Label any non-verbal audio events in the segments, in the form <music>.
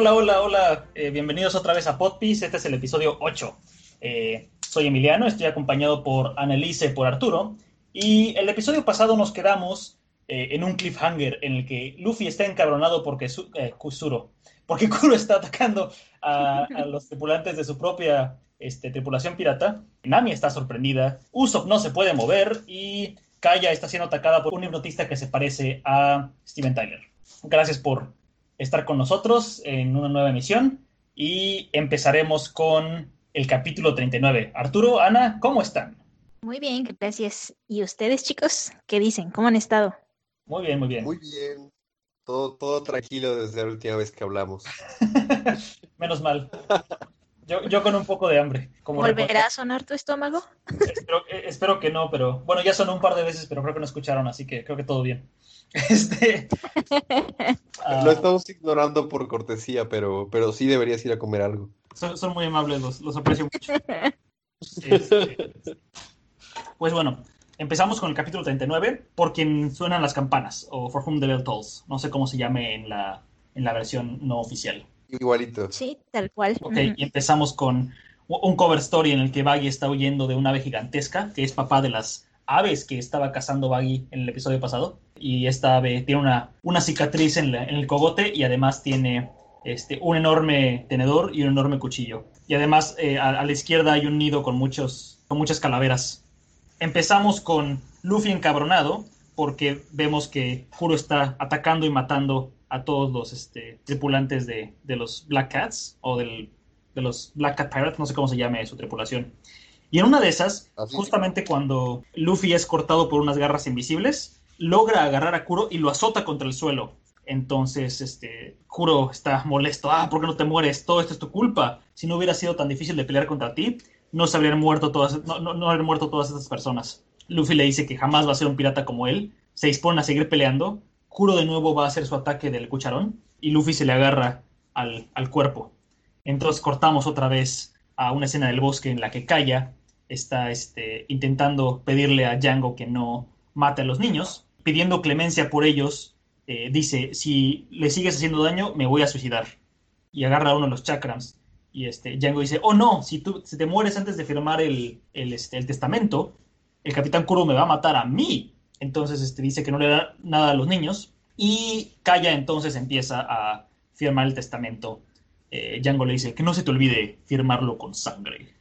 Hola, hola, hola. Eh, bienvenidos otra vez a Podpiece. Este es el episodio 8. Eh, soy Emiliano, estoy acompañado por Annelise, por Arturo. Y el episodio pasado nos quedamos eh, en un cliffhanger en el que Luffy está encabronado porque su, Kusuro, porque <laughs> Kuro está atacando a, a, los tripulantes de su propia este, tripulación pirata. Nami está sorprendida. Usopp no se puede mover y Kaya está siendo atacada por un hipnotista que se parece a Steven Tyler. Gracias por estar con nosotros en una nueva emisión y empezaremos con el capítulo 39. Arturo, Ana, ¿cómo están? Muy bien, gracias. ¿Y ustedes, chicos? ¿Qué dicen? ¿Cómo han estado? Muy bien, muy bien. Muy bien. Todo, todo tranquilo desde la última vez que hablamos. <laughs> Menos mal. Yo, yo, con un poco de hambre. Como ¿Volverá a sonar tu estómago? Espero, eh, espero, que no, pero bueno, ya sonó un par de veces, pero creo que no escucharon, así que creo que todo bien. <laughs> Este, <laughs> Lo estamos ignorando por cortesía, pero, pero sí deberías ir a comer algo. Son, muy amables, los, los aprecio mucho. <laughs> Este, pues bueno, empezamos con el capítulo 39, por quien suenan las campanas, o For Whom the Bell Tolls. No sé cómo se llame en la, en la versión no oficial. Igualito. Sí, tal cual. Ok, y empezamos con un cover story en el que Baggy está huyendo de una ave gigantesca, que es papá de las aves que estaba cazando Baggy en el episodio pasado. Y esta ave tiene una, una cicatriz en, el cogote y además tiene este, un enorme tenedor y un enorme cuchillo. Y además eh, a, la izquierda hay un nido con, muchos, con muchas calaveras. Empezamos con Luffy encabronado porque vemos que Kuro está atacando y matando a todos los este, tripulantes de, los Black Cats o de los Black Cat Pirates, no sé cómo se llame su tripulación. Y en una de esas, justamente cuando Luffy es cortado por unas garras invisibles, logra agarrar a Kuro y lo azota contra el suelo. Entonces, este, Kuro está molesto. Ah, ¿por qué no te mueres? Todo esto es tu culpa. Si no hubiera sido tan difícil de pelear contra ti, no se habrían muerto todas, no, no, no habrían muerto todas estas personas. Luffy le dice que jamás va a ser un pirata como él. Se dispone a seguir peleando. Kuro de nuevo va a hacer su ataque del cucharón y Luffy se le agarra al, al cuerpo. Entonces cortamos otra vez a una escena del bosque en la que Kaya está este, intentando pedirle a Django que no mate a los niños, pidiendo clemencia por ellos, eh, dice, si le sigues haciendo daño, me voy a suicidar. Y agarra uno de los chakrams. Y este, Django dice, oh no, si tú te mueres antes de firmar el, este, el, testamento, el capitán Kuro me va a matar a mí. Entonces este, dice que no le da nada a los niños. Y Kaya entonces empieza a firmar el testamento. Eh, Django le dice que no se te olvide firmarlo con sangre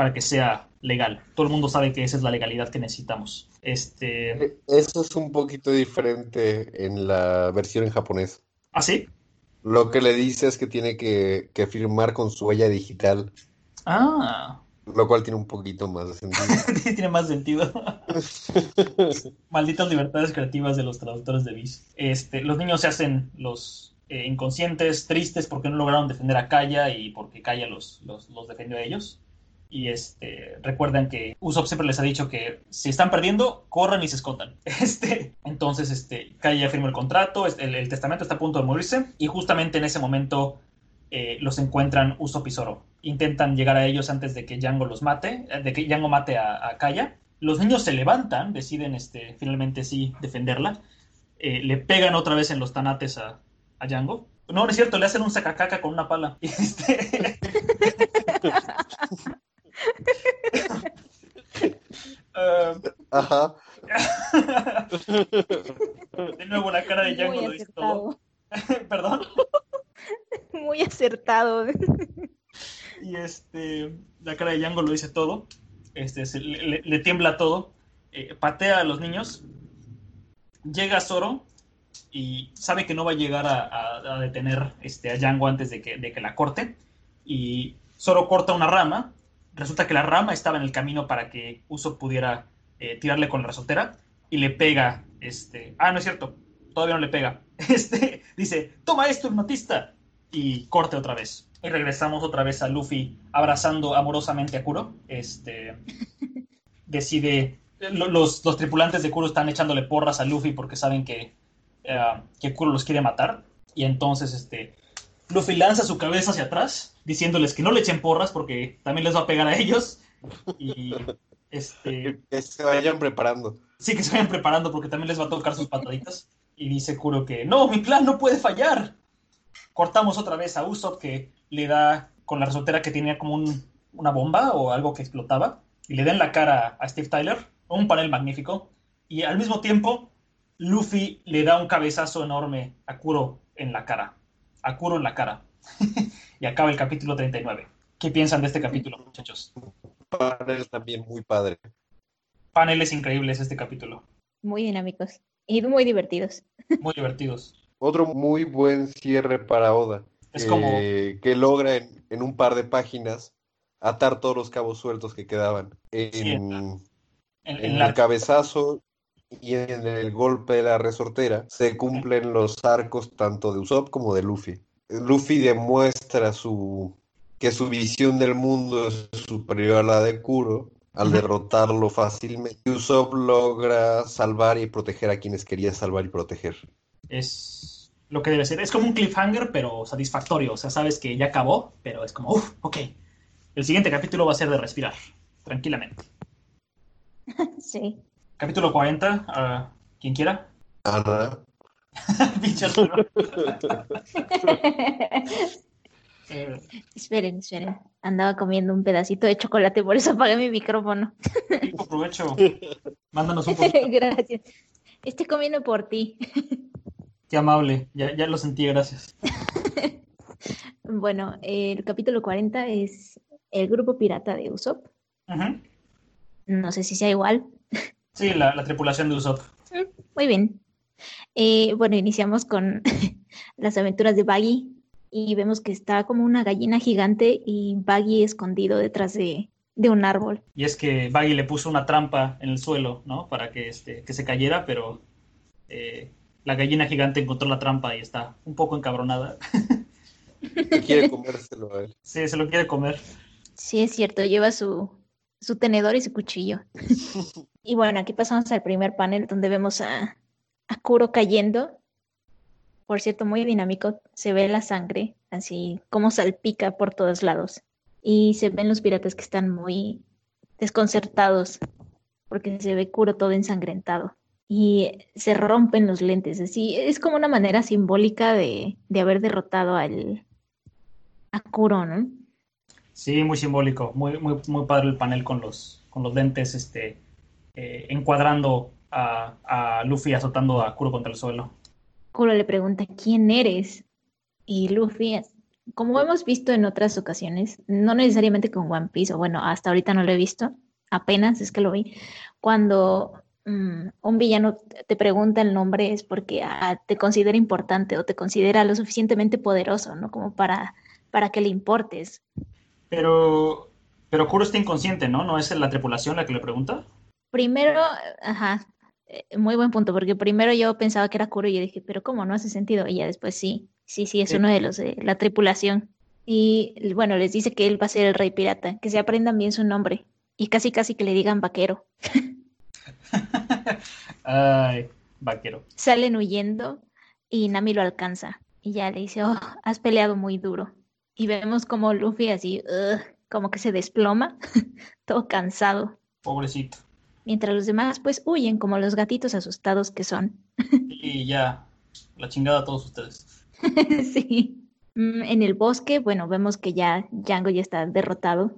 para que sea legal. Todo el mundo sabe que esa es la legalidad que necesitamos. Este... E, eso es un poquito diferente en la versión en japonés. ¿Ah, sí? Lo que le dice es que tiene que, firmar con su huella digital. Ah. Lo cual tiene un poquito más de sentido. <laughs> tiene más sentido. <laughs> Malditas libertades creativas de los traductores de bis. Este, los niños se hacen los eh, inconscientes, tristes porque no lograron defender a Kaya y porque Kaya los, los, los defendió a ellos. Y este, recuerden que Usopp siempre les ha dicho que si están perdiendo, corran y se escondan. <laughs> Este, entonces, este, Kai ya firma el contrato, el, testamento está a punto de morirse y justamente en ese momento eh, los encuentran Usopp y Zoro. Intentan llegar a ellos antes de que Django los mate, eh, de que Django mate a, Kaya. Los niños se levantan, deciden este, finalmente sí defenderla. Eh, le pegan otra vez en los tanates a, a Django. No, no es cierto, le hacen un sacacaca con una pala. <laughs> Este... Ajá. <laughs> De nuevo la cara de Django lo dice todo. <laughs> Perdón. <laughs> Muy acertado. y este, la cara de Django lo dice todo. Este, le, tiembla todo. Eh, patea a los niños. Llega Zoro y sabe que no va a llegar a, detener este, a Django antes de que, de que la corte. Y Zoro corta una rama resulta que la rama estaba en el camino para que Uso pudiera eh, tirarle con la resortera y le pega, este, ah, no es cierto, todavía no le pega, <laughs> este, dice, toma esto, hipnotista, y corte otra vez. Y regresamos otra vez a Luffy abrazando amorosamente a Kuro, este, <laughs> decide, los, los tripulantes de Kuro están echándole porras a Luffy porque saben que, uh, que Kuro los quiere matar, y entonces, este, Luffy lanza su cabeza hacia atrás, diciéndoles que no le echen porras porque también les va a pegar a ellos. Y este. Que se vayan preparando. Sí, que se vayan preparando porque también les va a tocar sus pataditas. Y dice Kuro que no, mi plan no puede fallar. cortamos otra vez a Usopp que le da con la resortera que tenía como una bomba o algo que explotaba y le da en la cara a Steve Tyler, un panel magnífico, y al mismo tiempo Luffy le da un cabezazo enorme a Kuro en la cara, a Kuro en la cara, <laughs> y acaba el capítulo 39. ¿Qué piensan de este capítulo, muchachos? Panel también muy padre. Paneles increíbles este capítulo. Muy dinámicos y muy divertidos. Muy divertidos. Otro muy buen cierre para Oda. Es como... Que logra en, un par de páginas atar todos los cabos sueltos que quedaban. En, el cabezazo y en el golpe de la resortera se cumplen los arcos tanto de Usopp como de Luffy. Luffy demuestra su que su visión del mundo es superior a la de Kuro al derrotarlo fácilmente. Usopp logra salvar y proteger a quienes quería salvar y proteger. Es lo que debe ser. Es como un cliffhanger, pero satisfactorio. O sea, sabes que ya acabó, pero es como, uff, ok. El siguiente capítulo va a ser de respirar, tranquilamente. <laughs> Sí. Capítulo 40, uh, quien quiera. Ana. <laughs> Pinche <laughs> Eh, <laughs> esperen, esperen. Andaba comiendo un pedacito de chocolate, por eso apagué mi micrófono. aprovecho. Mándanos un <laughs> poquito. gracias. Estoy comiendo por ti. Qué amable, ya, ya lo sentí, gracias. <laughs> bueno, el capítulo 40 es el grupo pirata de Usopp. No sé si sea igual. Sí, la, tripulación de Usopp. Muy bien. Eh, bueno, iniciamos con las aventuras de Baggy, y vemos que está como una gallina gigante y Baggy escondido detrás de, un árbol. Y es que Baggy le puso una trampa en el suelo, ¿no? Para que, este, que se cayera, pero eh, la gallina gigante encontró la trampa y está un poco encabronada. quiere comérselo a él. Sí, se lo quiere comer. Sí, es cierto, lleva su, su tenedor y su cuchillo. <laughs> y bueno, aquí pasamos al primer panel donde vemos a, a Kuro cayendo por cierto, muy dinámico. Se ve la sangre, así como salpica por todos lados. Y se ven los piratas que están muy desconcertados porque se ve Kuro todo ensangrentado. Y se rompen los lentes, así. Es como una manera simbólica de, haber derrotado al, a Kuro, ¿no? Sí, muy simbólico. Muy, muy, muy padre el panel con los, con los lentes este, eh, encuadrando a, a Luffy azotando a Kuro contra el suelo. Kuro le pregunta, ¿quién eres? Y Luffy, como hemos visto en otras ocasiones, no necesariamente con One Piece, o bueno, hasta ahorita no lo he visto, apenas es que lo vi, cuando mm, un villano te pregunta el nombre es porque ah, te considera importante o te considera lo suficientemente poderoso, ¿no? Como para, para que le importes. Pero, pero Kuro está inconsciente, ¿no? ¿No es la tripulación la que le pregunta? Primero, ajá, muy buen punto, porque primero yo pensaba que era Kuro y yo dije, pero ¿cómo? No hace sentido. Y ya después sí, sí, sí, es uno de los de la tripulación. Y bueno, les dice que él va a ser el rey pirata, que se aprendan bien su nombre y casi casi que le digan vaquero. <laughs> Ay, vaquero. Salen huyendo y Nami lo alcanza y ya le dice, oh, has peleado muy duro. Y vemos como Luffy así, como que se desploma, <laughs> todo cansado. Pobrecito mientras los demás pues huyen como los gatitos asustados que son. Y ya, la chingada a todos ustedes. <laughs> sí. Mm, en el bosque, bueno, vemos que ya Django ya está derrotado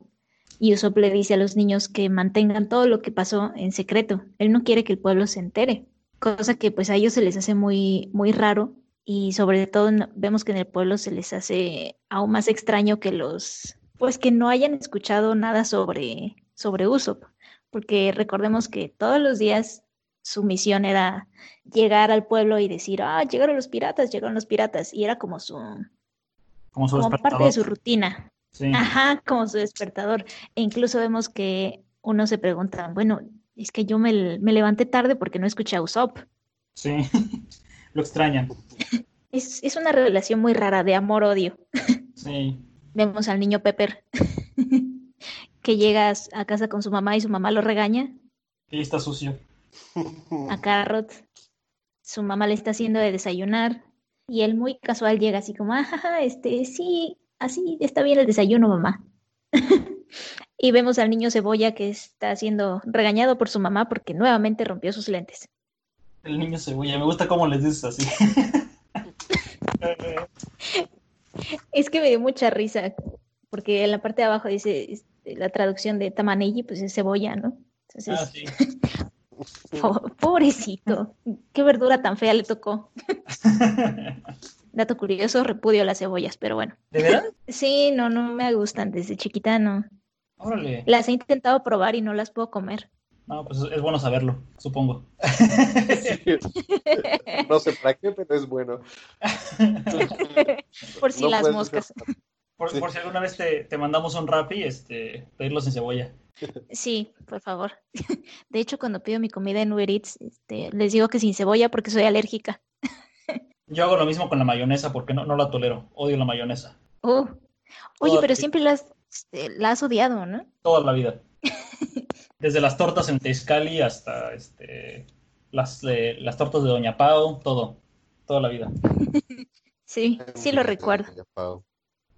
y Usopp le dice a los niños que mantengan todo lo que pasó en secreto. Él no quiere que el pueblo se entere, cosa que pues a ellos se les hace muy, muy raro y sobre todo vemos que en el pueblo se les hace aún más extraño que los, pues que no hayan escuchado nada sobre, sobre Usopp porque recordemos que todos los días su misión era llegar al pueblo y decir, ah, llegaron los piratas, llegaron los piratas, y era como su, como, parte de su rutina. Ajá, como su despertador. E incluso vemos que uno se pregunta, bueno, es que yo me, levanté tarde porque no escuché a Usopp. Sí, <laughs> lo extrañan. <laughs> Es, es una relación muy rara de amor-odio. Sí. Vemos al niño Pepper <laughs> que llegas a casa con su mamá y su mamá lo regaña. Y está sucio. <laughs> A Carrot, su mamá le está haciendo de desayunar y él muy casual llega así como, ah, este, sí, así está bien el desayuno, mamá. <laughs> y vemos al niño cebolla que está siendo regañado por su mamá porque nuevamente rompió sus lentes. El niño cebolla, me gusta cómo les dices así. <laughs> es que me dio mucha risa, porque en la parte de abajo dice la traducción de tamanelli, pues es cebolla, ¿no? ah, sí. <laughs> pobrecito, qué verdura tan fea le tocó. <laughs> Dato curioso, repudio las cebollas, pero bueno. ¿De verdad? <laughs> Sí, no, no me gustan, desde chiquita no. Órale. Las he intentado probar y no las puedo comer. No, pues es bueno saberlo, supongo. No sé para qué, pero es bueno. Por si las moscas. Por, si alguna vez te, mandamos un rap y este, pedirlos en cebolla. Sí, por favor. <laughs> De hecho, cuando pido mi comida en Uber Eats, este, les digo que sin cebolla porque soy alérgica. <laughs> Yo hago lo mismo con la mayonesa porque no, no la tolero. Odio la mayonesa. Uh. Oye, pero siempre la has, este, la has odiado, ¿no? Toda la vida. <laughs> Desde las tortas en Tezcali hasta este, las, las tortas de Doña Pau, todo. Toda la vida. Sí, sí lo recuerdo.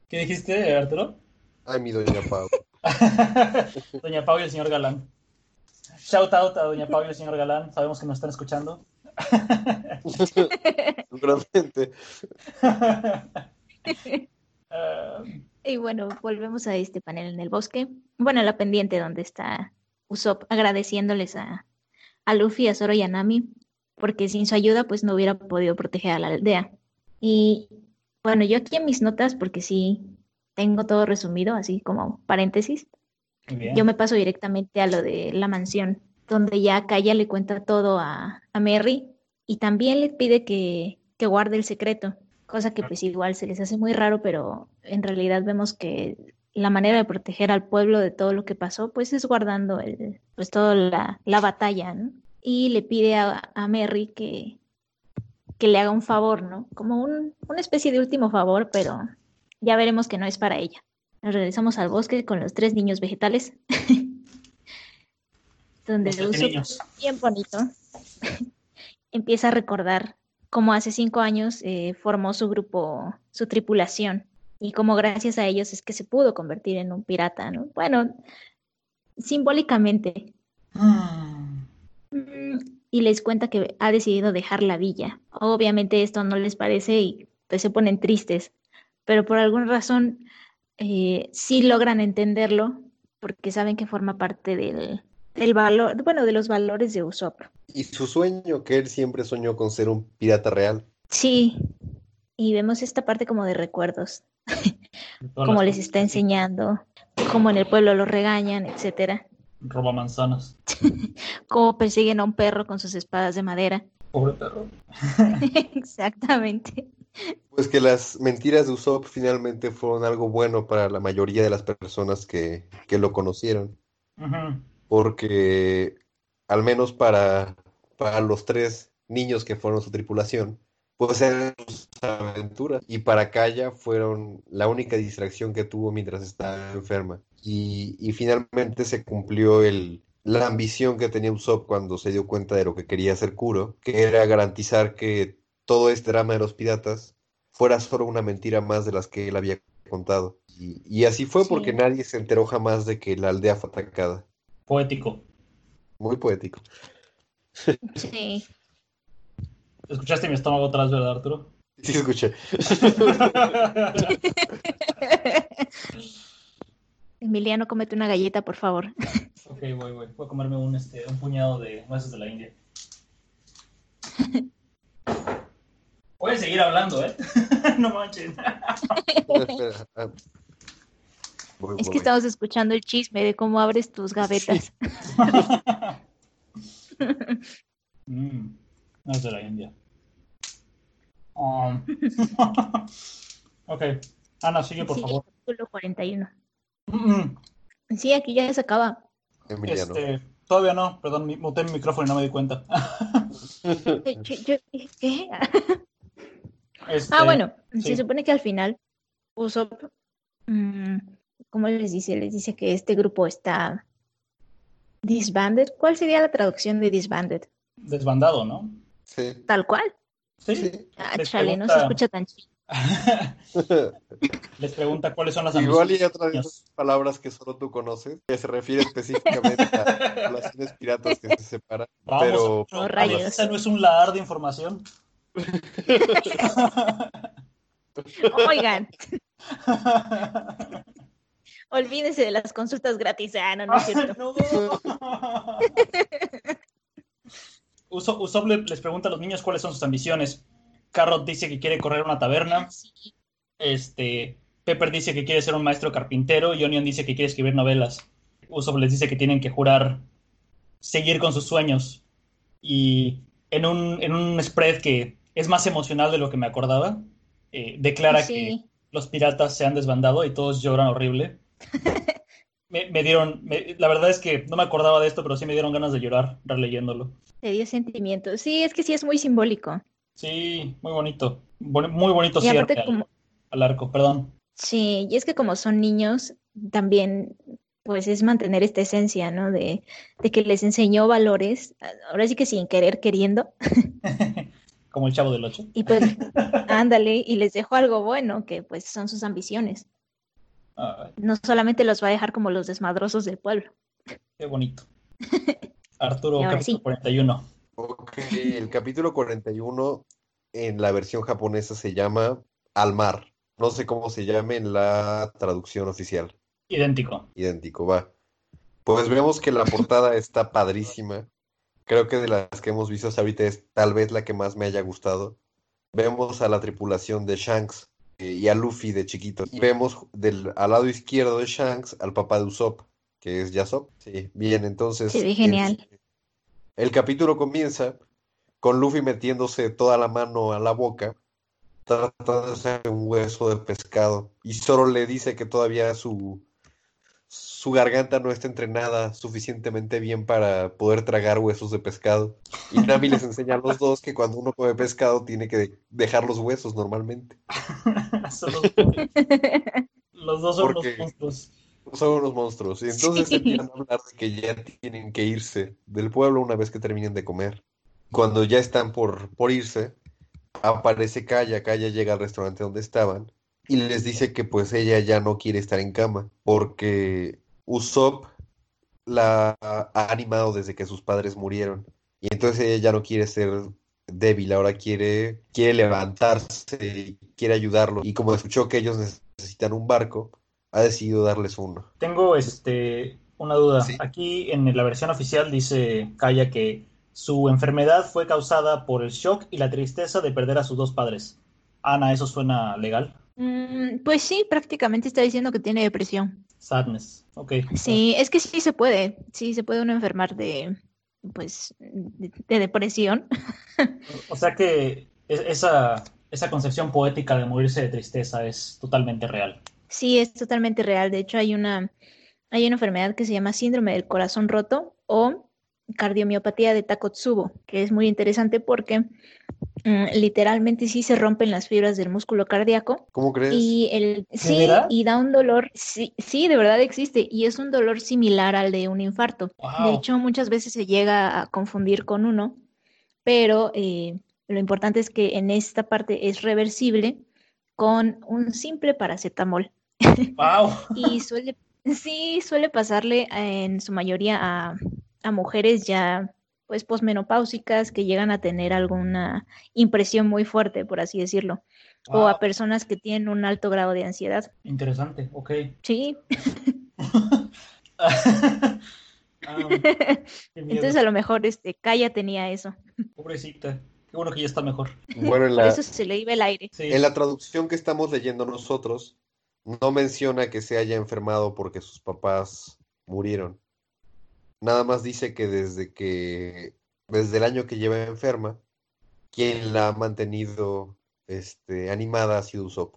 ¿Qué dijiste, Arturo? Ay, mi Doña Pau. <laughs> Doña Pau y el señor Galán. Shout out a Doña Pau y el señor Galán. Sabemos que nos están escuchando. <laughs> Seguramente. <laughs> y bueno, volvemos a este panel en el bosque. Bueno, la pendiente donde está Usopp agradeciéndoles a, a Luffy, a Zoro y a Nami, porque sin su ayuda pues no hubiera podido proteger a la aldea. Y bueno, yo aquí en mis notas, porque sí tengo todo resumido, así como paréntesis, yo me paso directamente a lo de la mansión, donde ya Kaya le cuenta todo a, a Merry y también le pide que, que guarde el secreto, cosa que pues igual se les hace muy raro, pero en realidad vemos que la manera de proteger al pueblo de todo lo que pasó, pues es guardando el, pues toda la, la batalla, ¿no? Y le pide a, a Merry que, que le haga un favor, ¿no? Como un, una especie de último favor, pero ya veremos que no es para ella. Nos regresamos al bosque con los tres niños vegetales, <laughs> donde el uso bien bonito <laughs> empieza a recordar cómo hace cinco años eh, formó su grupo, su tripulación, y cómo gracias a ellos es que se pudo convertir en un pirata, ¿no? Bueno, simbólicamente. Mm, y les cuenta que ha decidido dejar la villa. Obviamente esto no les parece y pues se ponen tristes, pero por alguna razón eh, sí logran entenderlo porque saben que forma parte del, del valor, bueno, de los valores de Usopp. Y su sueño, que él siempre soñó con ser un pirata real. Sí, y vemos esta parte como de recuerdos <laughs> cómo les está enseñando, cómo en el pueblo lo regañan, etcétera. Roba manzanas. <laughs> cómo persiguen a un perro con sus espadas de madera. Pobre perro. <laughs> Exactamente. Pues que las mentiras de Usopp finalmente fueron algo bueno para la mayoría de las personas que, lo conocieron. Porque al menos para, para los tres niños que fueron su tripulación, pues eran sus aventuras. Y para Kaya fueron la única distracción que tuvo mientras estaba enferma. Y, finalmente se cumplió el, la ambición que tenía Usopp cuando se dio cuenta de lo que quería hacer Kuro, que era garantizar que todo este drama de los piratas fuera solo una mentira más de las que él había contado. Y, así fue porque nadie se enteró jamás de que la aldea fue atacada. Poético. Muy poético. Sí. ¿Escuchaste mi estómago atrás, verdad, Arturo? Sí, escuché. <laughs> <laughs> Emiliano, comete una galleta, por favor. <laughs> Ok, voy, voy. Voy a comerme un, este, un puñado de nueces de la India. <laughs> Pueden seguir hablando, ¿eh? <laughs> no manches. Es que estamos escuchando el chisme de cómo abres tus gavetas. mm. No es de la India. Um, ok. Ana, sigue, por favor. Capítulo 41. Sí, aquí ya se acaba. Este, todavía no, perdón, muté mi micrófono y no me di cuenta. ¿Qué? Este, ah, bueno, se supone que al final Usopp, mm, ¿cómo les dice? Les dice que este grupo está disbanded. ¿Cuál sería la traducción de disbanded? Desbandado, ¿no? Tal cual. Sí. Ah, chale, no se escucha tan chido. <laughs> Les pregunta cuáles son las Igual y otras palabras que solo tú conoces, que se refiere específicamente a poblaciones piratas que se separan. <laughs> Vamos, pero esa no es un ladar de información. <laughs> Oigan. Olvídense de las consultas gratis. Ah, no, no es cierto. Usopp les pregunta a los niños cuáles son sus ambiciones. Carrot dice que quiere correr una taberna. Este, Pepper dice que quiere ser un maestro carpintero y Onion dice que quiere escribir novelas. Usopp les dice que tienen que jurar seguir con sus sueños. Y en un, en un spread que es más emocional de lo que me acordaba, eh, declara que los piratas se han desbandado y todos lloran horrible. <laughs> me, dieron, la verdad es que no me acordaba de esto, pero sí me dieron ganas de llorar releyéndolo. Te dio sentimiento. Sí, es que sí es muy simbólico. Sí, muy bonito. muy bonito cierre al, arco, perdón. Sí, y es que como son niños, también pues es mantener esta esencia, ¿no? De, que les enseñó valores, ahora sí que sin querer, queriendo. <laughs> como el chavo del ocho. Y pues, ándale, y les dejó algo bueno, que pues son sus ambiciones. No solamente los va a dejar como los desmadrosos del pueblo. Qué bonito. <laughs> Arturo, capítulo 41. Ok, el capítulo 41 en la versión japonesa se llama Al mar. No sé cómo se llame en la traducción oficial. Idéntico. Idéntico, va. Pues vemos que la <laughs> portada está padrísima. Creo que de las que hemos visto hasta ahorita es tal vez la que más me haya gustado. Vemos a la tripulación de Shanks eh, y a Luffy de chiquito. Y vemos del, al lado izquierdo de Shanks al papá de Usopp, que es Yasop. Sí, bien, entonces. Sí, genial. El capítulo comienza con Luffy metiéndose toda la mano a la boca, tratando de un hueso de pescado. Y solo le dice que todavía su, su garganta no está entrenada suficientemente bien para poder tragar huesos de pescado. Y Nami les enseña a los dos que cuando uno come pescado tiene que dejar los huesos normalmente. <laughs> los, dos son unos monstruos. Son unos monstruos. Y entonces empiezan a hablar de que ya tienen que irse del pueblo una vez que terminen de comer. Cuando ya están por, por irse, aparece Kaya. Kaya llega al restaurante donde estaban y les dice que pues ella ya no quiere estar en cama porque Usopp la ha animado desde que sus padres murieron y entonces ella ya no quiere ser débil, ahora quiere, quiere levantarse, quiere ayudarlos y como escuchó que ellos necesitan un barco, ha decidido darles uno. Tengo este una duda. Aquí en la versión oficial dice Kaya que su enfermedad fue causada por el shock y la tristeza de perder a sus dos padres. Ana, ¿eso suena legal? Mm, pues sí, prácticamente está diciendo que tiene depresión. Sadness, ok. Sí, es que sí se puede, sí se puede uno enfermar de, pues, de, depresión. <laughs> O sea que esa, esa concepción poética de morirse de tristeza es totalmente real. Sí, es totalmente real. De hecho, hay una, hay una enfermedad que se llama síndrome del corazón roto o cardiomiopatía de Takotsubo, que es muy interesante porque mm, literalmente sí se rompen las fibras del músculo cardíaco. ¿Cómo crees? Y el sí, y da un dolor, sí, sí, de verdad existe, y es un dolor similar al de un infarto. De hecho, muchas veces se llega a confundir con uno, pero eh, lo importante es que en esta parte es reversible con un simple paracetamol. Wow. <laughs> y suele, sí, suele pasarle en su mayoría a a mujeres ya pues posmenopáusicas que llegan a tener alguna impresión muy fuerte, por así decirlo, o a personas que tienen un alto grado de ansiedad. Interesante, ok. Sí. <laughs> Ah, Entonces a lo mejor este Kaya tenía eso. Pobrecita. Qué bueno que ya está mejor. Bueno, en la, eso se le iba el aire. En la traducción que estamos leyendo nosotros, no menciona que se haya enfermado porque sus papás murieron. Nada más dice que desde que, desde el año que lleva enferma, quien la ha mantenido este, animada ha sido Usopp.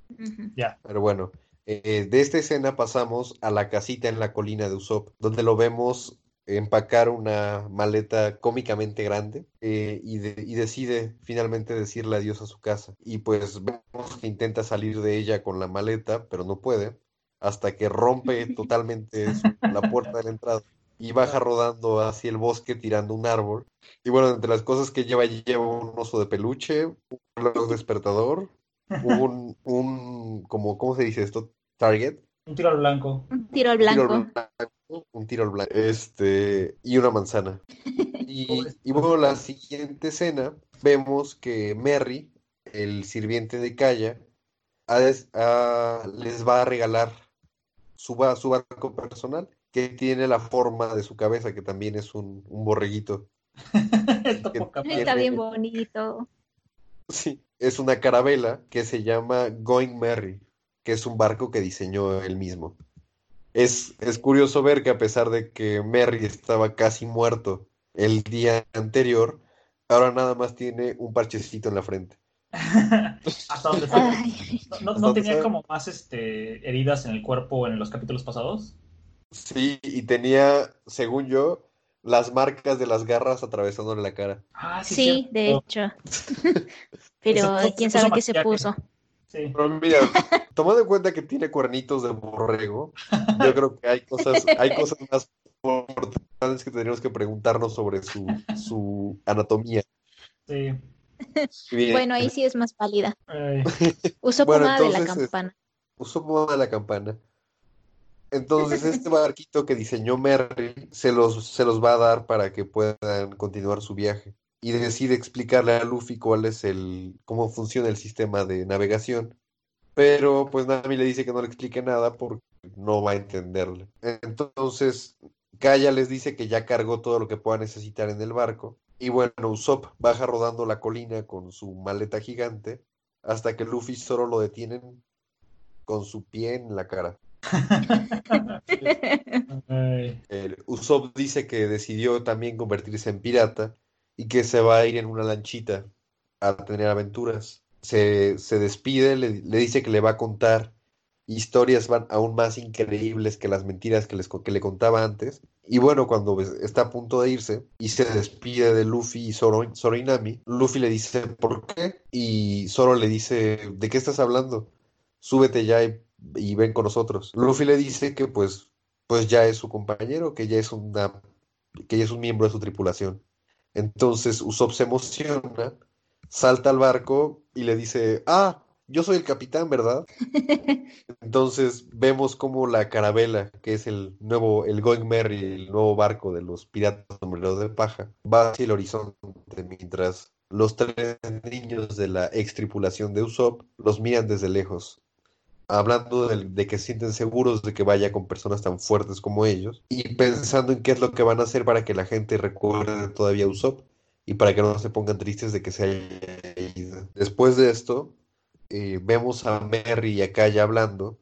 Ya. Pero bueno, eh, de esta escena pasamos a la casita en la colina de Usopp, donde lo vemos empacar una maleta cómicamente grande eh, y, y, decide finalmente decirle adiós a su casa. Y pues vemos que intenta salir de ella con la maleta, pero no puede, hasta que rompe <laughs> totalmente la puerta de la entrada y baja rodando hacia el bosque tirando un árbol. Y bueno, entre las cosas que lleva, lleva un oso de peluche, un reloj <laughs> despertador, un, un como, ¿cómo se dice esto? Target. Un tiro al blanco. Un tiro al blanco. Un tiro al blanco. Este, y una manzana. <laughs> Y, y bueno, la siguiente escena, vemos que Merry, el sirviente de Kaya, les va a regalar su, su barco personal que tiene la forma de su cabeza, que también es un, borreguito. <laughs> Está bien bonito. Sí, es una carabela que se llama Going Merry, que es un barco que diseñó él mismo. Es, es curioso ver que a pesar de que Merry estaba casi muerto el día anterior, ahora nada más tiene un parchecito en la frente. <laughs> ¿Hasta dónde fue? ¿No, tenía como más este, heridas en el cuerpo en los capítulos pasados? Sí, y tenía, según yo, las marcas de las garras atravesándole la cara. Ah, sí, de hecho. Pero quién sabe qué se puso. Sí. Pero mira, tomando en cuenta que tiene cuernitos de borrego, yo creo que hay cosas, hay cosas más importantes que tendríamos que preguntarnos sobre su, su anatomía. Sí. Bueno, ahí sí es más pálida. Usó pomada de la campana. Usó pomada de la campana. Entonces, este barquito que diseñó Merry se los, se los va a dar para que puedan continuar su viaje. Y decide explicarle a Luffy cuál es el, cómo funciona el sistema de navegación. Pero pues Nami le dice que no le explique nada porque no va a entenderle. Entonces, Kaya les dice que ya cargó todo lo que pueda necesitar en el barco. Y bueno, Usopp baja rodando la colina con su maleta gigante hasta que Luffy solo lo detienen con su pie en la cara. <laughs> Usopp dice que decidió también convertirse en pirata y que se va a ir en una lanchita a tener aventuras. Se, se despide, le, dice que le va a contar historias van aún más increíbles que las mentiras que, les, que le contaba antes. Y bueno, cuando está a punto de irse y se despide de Luffy y Zoro, Zoro y Nami, Luffy le dice ¿por qué? Y Zoro le dice ¿de qué estás hablando? Súbete ya y y ven con nosotros. Luffy le dice que pues, pues ya es su compañero, que ya es una, que ya es un miembro de su tripulación. Entonces Usopp se emociona, salta al barco y le dice, ah, yo soy el capitán, ¿verdad? <laughs> Entonces vemos como la carabela, que es el nuevo, el Going Merry, el nuevo barco de los piratas sombreros de paja, va hacia el horizonte mientras los tres niños de la ex tripulación de Usopp los miran desde lejos hablando de, que se sienten seguros de que vaya con personas tan fuertes como ellos y pensando en qué es lo que van a hacer para que la gente recuerde todavía a Usopp y para que no se pongan tristes de que se haya ido. Después de esto, eh, vemos a Merry y a Kaya hablando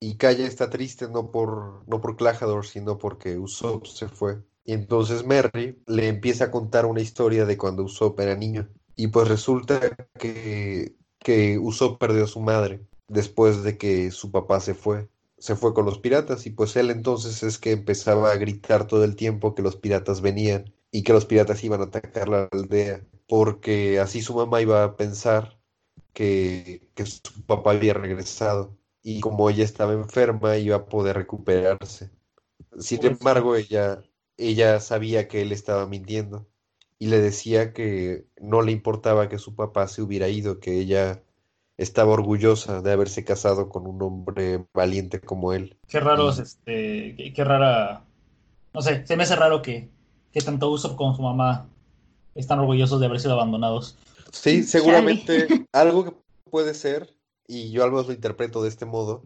y Kaya está triste no por, no por Clajador, sino porque Usopp se fue. Y entonces Merry le empieza a contar una historia de cuando Usopp era niño. Y pues resulta que, que Usopp perdió a su madre después de que su papá se fue. Se fue con los piratas y pues él entonces es que empezaba a gritar todo el tiempo que los piratas venían y que los piratas iban a atacar la aldea, porque así su mamá iba a pensar que, que su papá había regresado y como ella estaba enferma iba a poder recuperarse. Sin pues embargo, ella, ella sabía que él estaba mintiendo y le decía que no le importaba que su papá se hubiera ido, que ella estaba orgullosa de haberse casado con un hombre valiente como él. Qué raro, este, qué, rara, no sé, se me hace raro que, que tanto Usopp como su mamá están orgullosos de haber sido abandonados. Sí, seguramente algo que puede ser, y yo algo lo interpreto de este modo,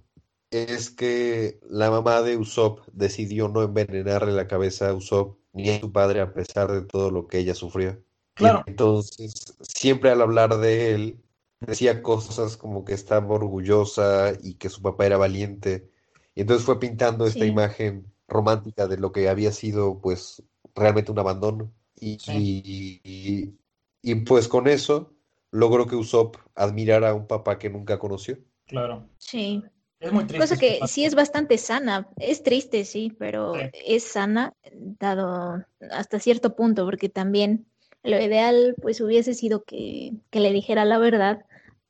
es que la mamá de Usopp decidió no envenenarle la cabeza a Usopp ni a su padre a pesar de todo lo que ella sufrió. Claro. entonces, siempre al hablar de él, decía cosas como que estaba orgullosa y que su papá era valiente. Y entonces fue pintando esta imagen romántica de lo que había sido pues realmente un abandono. Y, y, pues con eso logró que Usopp admirara a un papá que nunca conoció. Claro. Sí. Es muy triste. Cosa que sí es bastante sana. Es triste, sí, pero es sana dado hasta cierto punto, porque también lo ideal pues hubiese sido que, que le dijera la verdad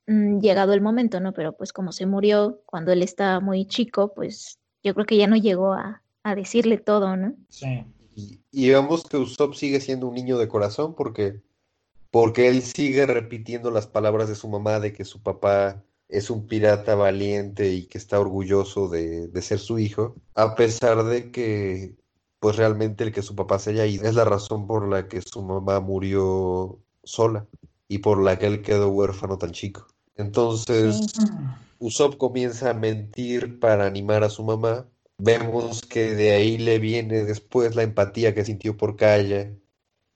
Mm, llegado el momento, ¿no? Pero pues como se murió cuando él estaba muy chico, pues yo creo que ya no llegó a, decirle todo, ¿no? Sí. Y, vemos que Usopp sigue siendo un niño de corazón porque, porque él sigue repitiendo las palabras de su mamá de que su papá es un pirata valiente y que está orgulloso de, de ser su hijo, a pesar de que pues realmente el que su papá se haya ido es la razón por la que su mamá murió sola y por la que él quedó huérfano tan chico. Entonces, Usopp comienza a mentir para animar a su mamá. Vemos que de ahí le viene después la empatía que sintió por Kaya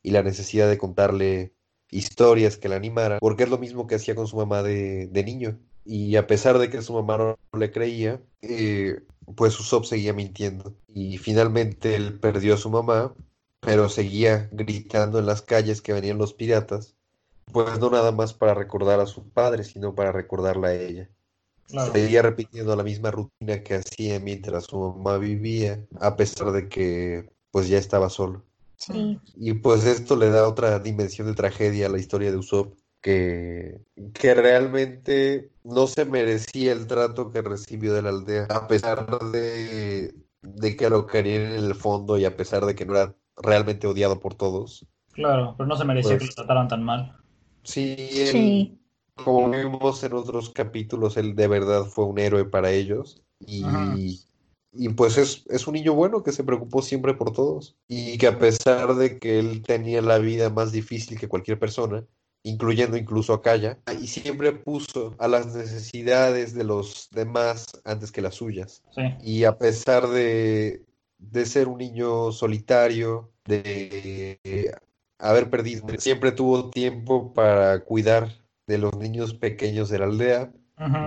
y la necesidad de contarle historias que la animaran, porque es lo mismo que hacía con su mamá de, niño. Y a pesar de que su mamá no le creía, eh, pues Usopp seguía mintiendo. Y finalmente él perdió a su mamá, pero seguía gritando en las calles que venían los piratas, pues no nada más para recordar a su padre, sino para recordarla a ella. Seguía repitiendo la misma rutina que hacía mientras su mamá vivía, a pesar de que pues ya estaba solo. Y pues esto le da otra dimensión de tragedia a la historia de Usopp, que, que realmente no se merecía el trato que recibió de la aldea, a pesar de, de que lo querían en el fondo y a pesar de que no era realmente odiado por todos. Claro, pero no se merecía pues que lo trataran tan mal. Sí, como vimos en otros capítulos, él de verdad fue un héroe para ellos. Y, y pues es, es, un niño bueno que se preocupó siempre por todos y que a pesar de que él tenía la vida más difícil que cualquier persona, incluyendo incluso a Kaya, y siempre puso a las necesidades de los demás antes que las suyas. Y a pesar de, de ser un niño solitario, de haber perdido, siempre tuvo tiempo para cuidar de los niños pequeños de la aldea,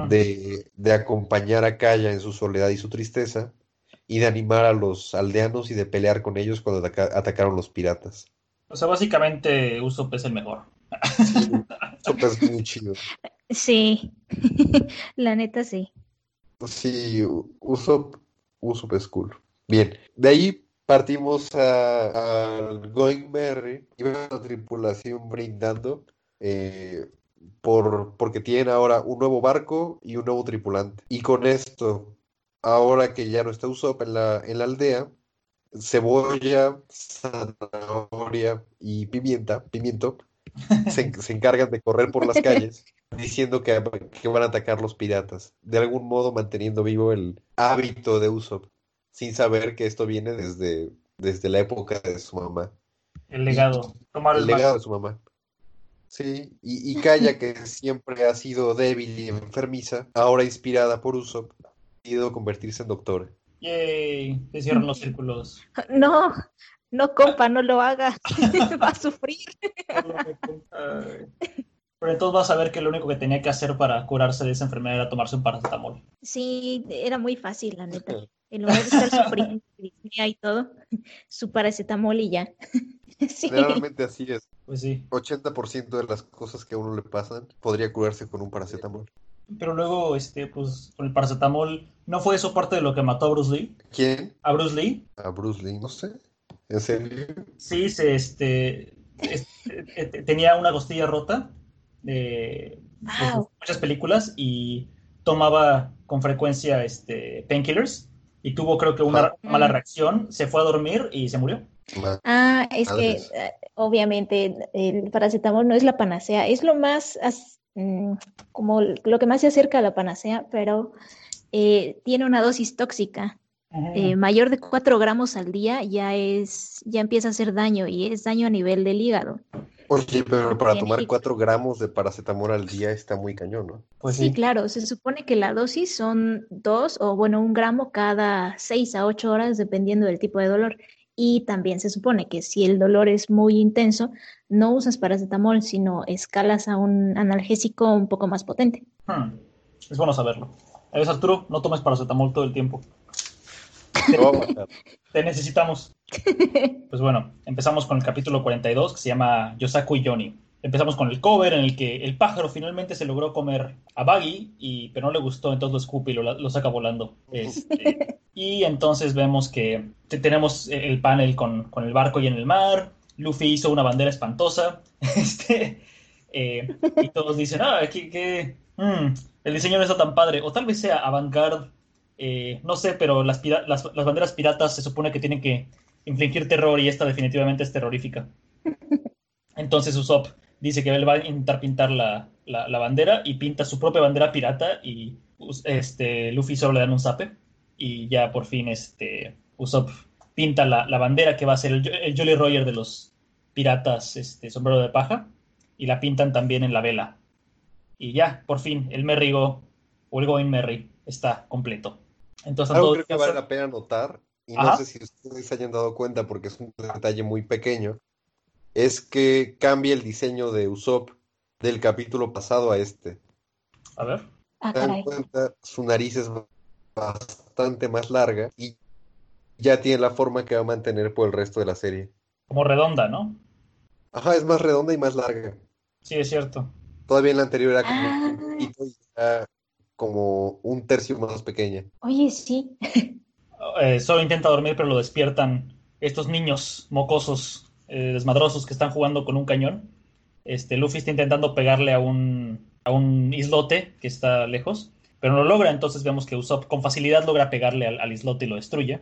de, de, acompañar a Kaya en su soledad y su tristeza, y de animar a los aldeanos y de pelear con ellos cuando atacaron los piratas. O sea, básicamente Usopp es el mejor. Usopp es muy chido. Sí, <laughs> la neta sí. Sí, Usopp, Usopp es cool. Bien, de ahí partimos al Going Merry y vemos la tripulación brindando eh, por, porque tienen ahora un nuevo barco y un nuevo tripulante. Y con esto ahora que ya no está Usopp en la, en la aldea, cebolla, zanahoria y pimienta, pimiento, <laughs> se, encargan de correr por las calles diciendo que, que, van a atacar los piratas, de algún modo manteniendo vivo el hábito de Usopp, sin saber que esto viene desde, desde la época de su mamá. El legado, tomar el, legado de su mamá. Sí, y, y Kaya, que siempre ha sido débil y enfermiza, ahora inspirada por Usopp, convertirse en doctor. Yay, se cierran los círculos. <laughs> No, no, compa, no lo haga. <laughs> Va a sufrir. <laughs> Pero entonces vas a ver que lo único que tenía que hacer para curarse de esa enfermedad era tomarse un paracetamol. Sí, era muy fácil, la neta. En lugar de estar <laughs> sufriendo y todo, su paracetamol y ya. <laughs> Sí. Realmente así es. Pues sí. 80% de las cosas que a uno le pasan podría curarse con un paracetamol. Pero luego, este, pues, con el paracetamol, ¿no fue eso parte de lo que mató a Bruce Lee? ¿Quién? A Bruce Lee. A Bruce Lee, no sé. ¿En serio? Sí, se, este, este tenía una costilla rota de, muchas películas y tomaba con frecuencia este, painkillers y tuvo creo que una mala reacción, se fue a dormir y se murió. Ah, es que eh, obviamente el paracetamol no es la panacea, es lo más Mm, como lo que más se acerca a la panacea, pero eh, tiene una dosis tóxica. Eh, mayor de 4 gramos al día ya es ya empieza a hacer daño y es daño a nivel del hígado. Oye, pero para tomar 4 gramos de paracetamol al día está muy cañón, ¿no? Pues sí. claro, se supone que la dosis son 2 o bueno, un gramo cada 6 a 8 horas dependiendo del tipo de dolor. Y también se supone que si el dolor es muy intenso, no usas paracetamol, sino escalas a un analgésico un poco más potente. Hmm. Es bueno saberlo. A ver, Arturo, no tomes paracetamol todo el tiempo. <laughs> Te, necesitamos. <laughs> Pues bueno, empezamos con el capítulo 42 que se llama Yosaku y Johnny. Empezamos con el cover en el que el pájaro finalmente se logró comer a Baggy, y, pero no le gustó, entonces lo escupe y lo, lo saca volando. Este, <laughs> y entonces vemos que tenemos el panel con, con, el barco y en el mar. Luffy hizo una bandera espantosa. <laughs> Este, eh, y todos dicen, ah, que, mm, el diseño no está tan padre. O tal vez sea avant-garde, eh, no sé, pero las, las, las, banderas piratas se supone que tienen que infligir terror y esta definitivamente es terrorífica. Entonces Usopp dice que él va a intentar pintar la, la, la bandera y pinta su propia bandera pirata y pues, este, Luffy solo le dan un zape y ya por fin este, Usopp pinta la, bandera que va a ser el, Jolly Roger de los piratas este, sombrero de paja y la pintan también en la vela. Y ya, por fin, el Merrigo o el Going Merry está completo. Entonces, Algo creo que vale la pena notar, y no sé si ustedes se hayan dado cuenta porque es un detalle muy pequeño, es que cambia el diseño de Usopp del capítulo pasado a este. A ver. Ah, dan cuenta, su nariz es bastante más larga y ya tiene la forma que va a mantener por el resto de la serie. Como redonda, ¿no? Ajá, es más redonda y más larga. Sí, es cierto. Todavía en la anterior era como, ah. como un tercio más pequeña. Oye, sí. <laughs> Eh, solo intenta dormir, pero lo despiertan estos niños mocosos, eh, desmadrosos que están jugando con un cañón. Este, Luffy está intentando pegarle a un, a un islote que está lejos, pero no lo logra. Entonces vemos que Usopp con facilidad logra pegarle al, islote y lo destruye.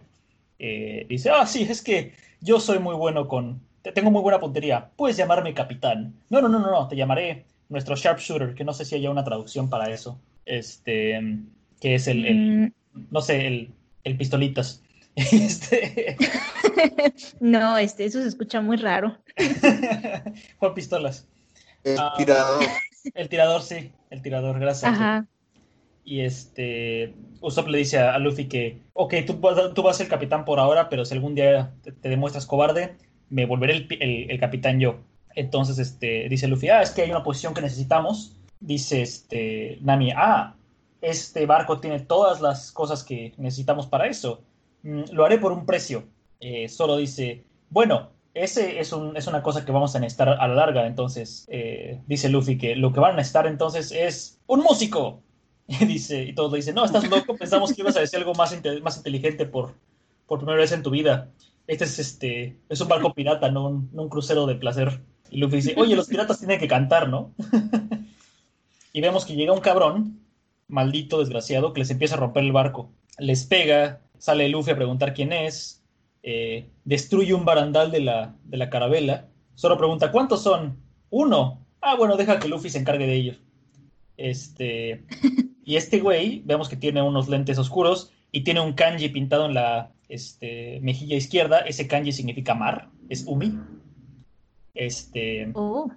Eh, dice, ah, sí, es que yo soy muy bueno con... Tengo muy buena puntería. Puedes llamarme capitán. No, no, no, no, no. Te llamaré nuestro sharpshooter, que no sé si haya una traducción para eso. Este, que es el, mm. no sé, el, el pistolitas. <laughs> Este... <laughs> no, este, eso se escucha muy raro. <laughs> Juan Pistolas. El ah, tirador. El tirador, sí, el tirador, gracias. Ajá. Y este, Usopp le dice a, Luffy que, ok, tú, tú, vas a ser capitán por ahora, pero si algún día te, demuestras cobarde, me volveré el, el, capitán yo. Entonces, este, dice Luffy, ah, es que hay una posición que necesitamos. Dice este, Nami, ah, este barco tiene todas las cosas que necesitamos para eso. Mm, lo haré por un precio. Eh, solo dice, bueno, ese es, un, es, una cosa que vamos a necesitar a la larga. Entonces, eh, dice Luffy que lo que van a necesitar entonces es un músico. <laughs> Y dice, y todos dicen, no, estás loco, pensamos que ibas a decir algo más, más inteligente por, por primera vez en tu vida. Este es este, es un barco pirata, no un, crucero de placer. Y Luffy dice, oye, los piratas tienen que cantar, ¿no? <laughs> y vemos que llega un cabrón, maldito, desgraciado, que les empieza a romper el barco. Les pega, sale Luffy a preguntar quién es, eh, destruye un barandal de la, de la carabela, solo pregunta, ¿cuántos son? Uno. Ah, bueno, deja que Luffy se encargue de ello. Este, y este güey, vemos que tiene unos lentes oscuros y tiene un kanji pintado en la este, mejilla izquierda. Ese kanji significa mar, es Umi. Este. Oh.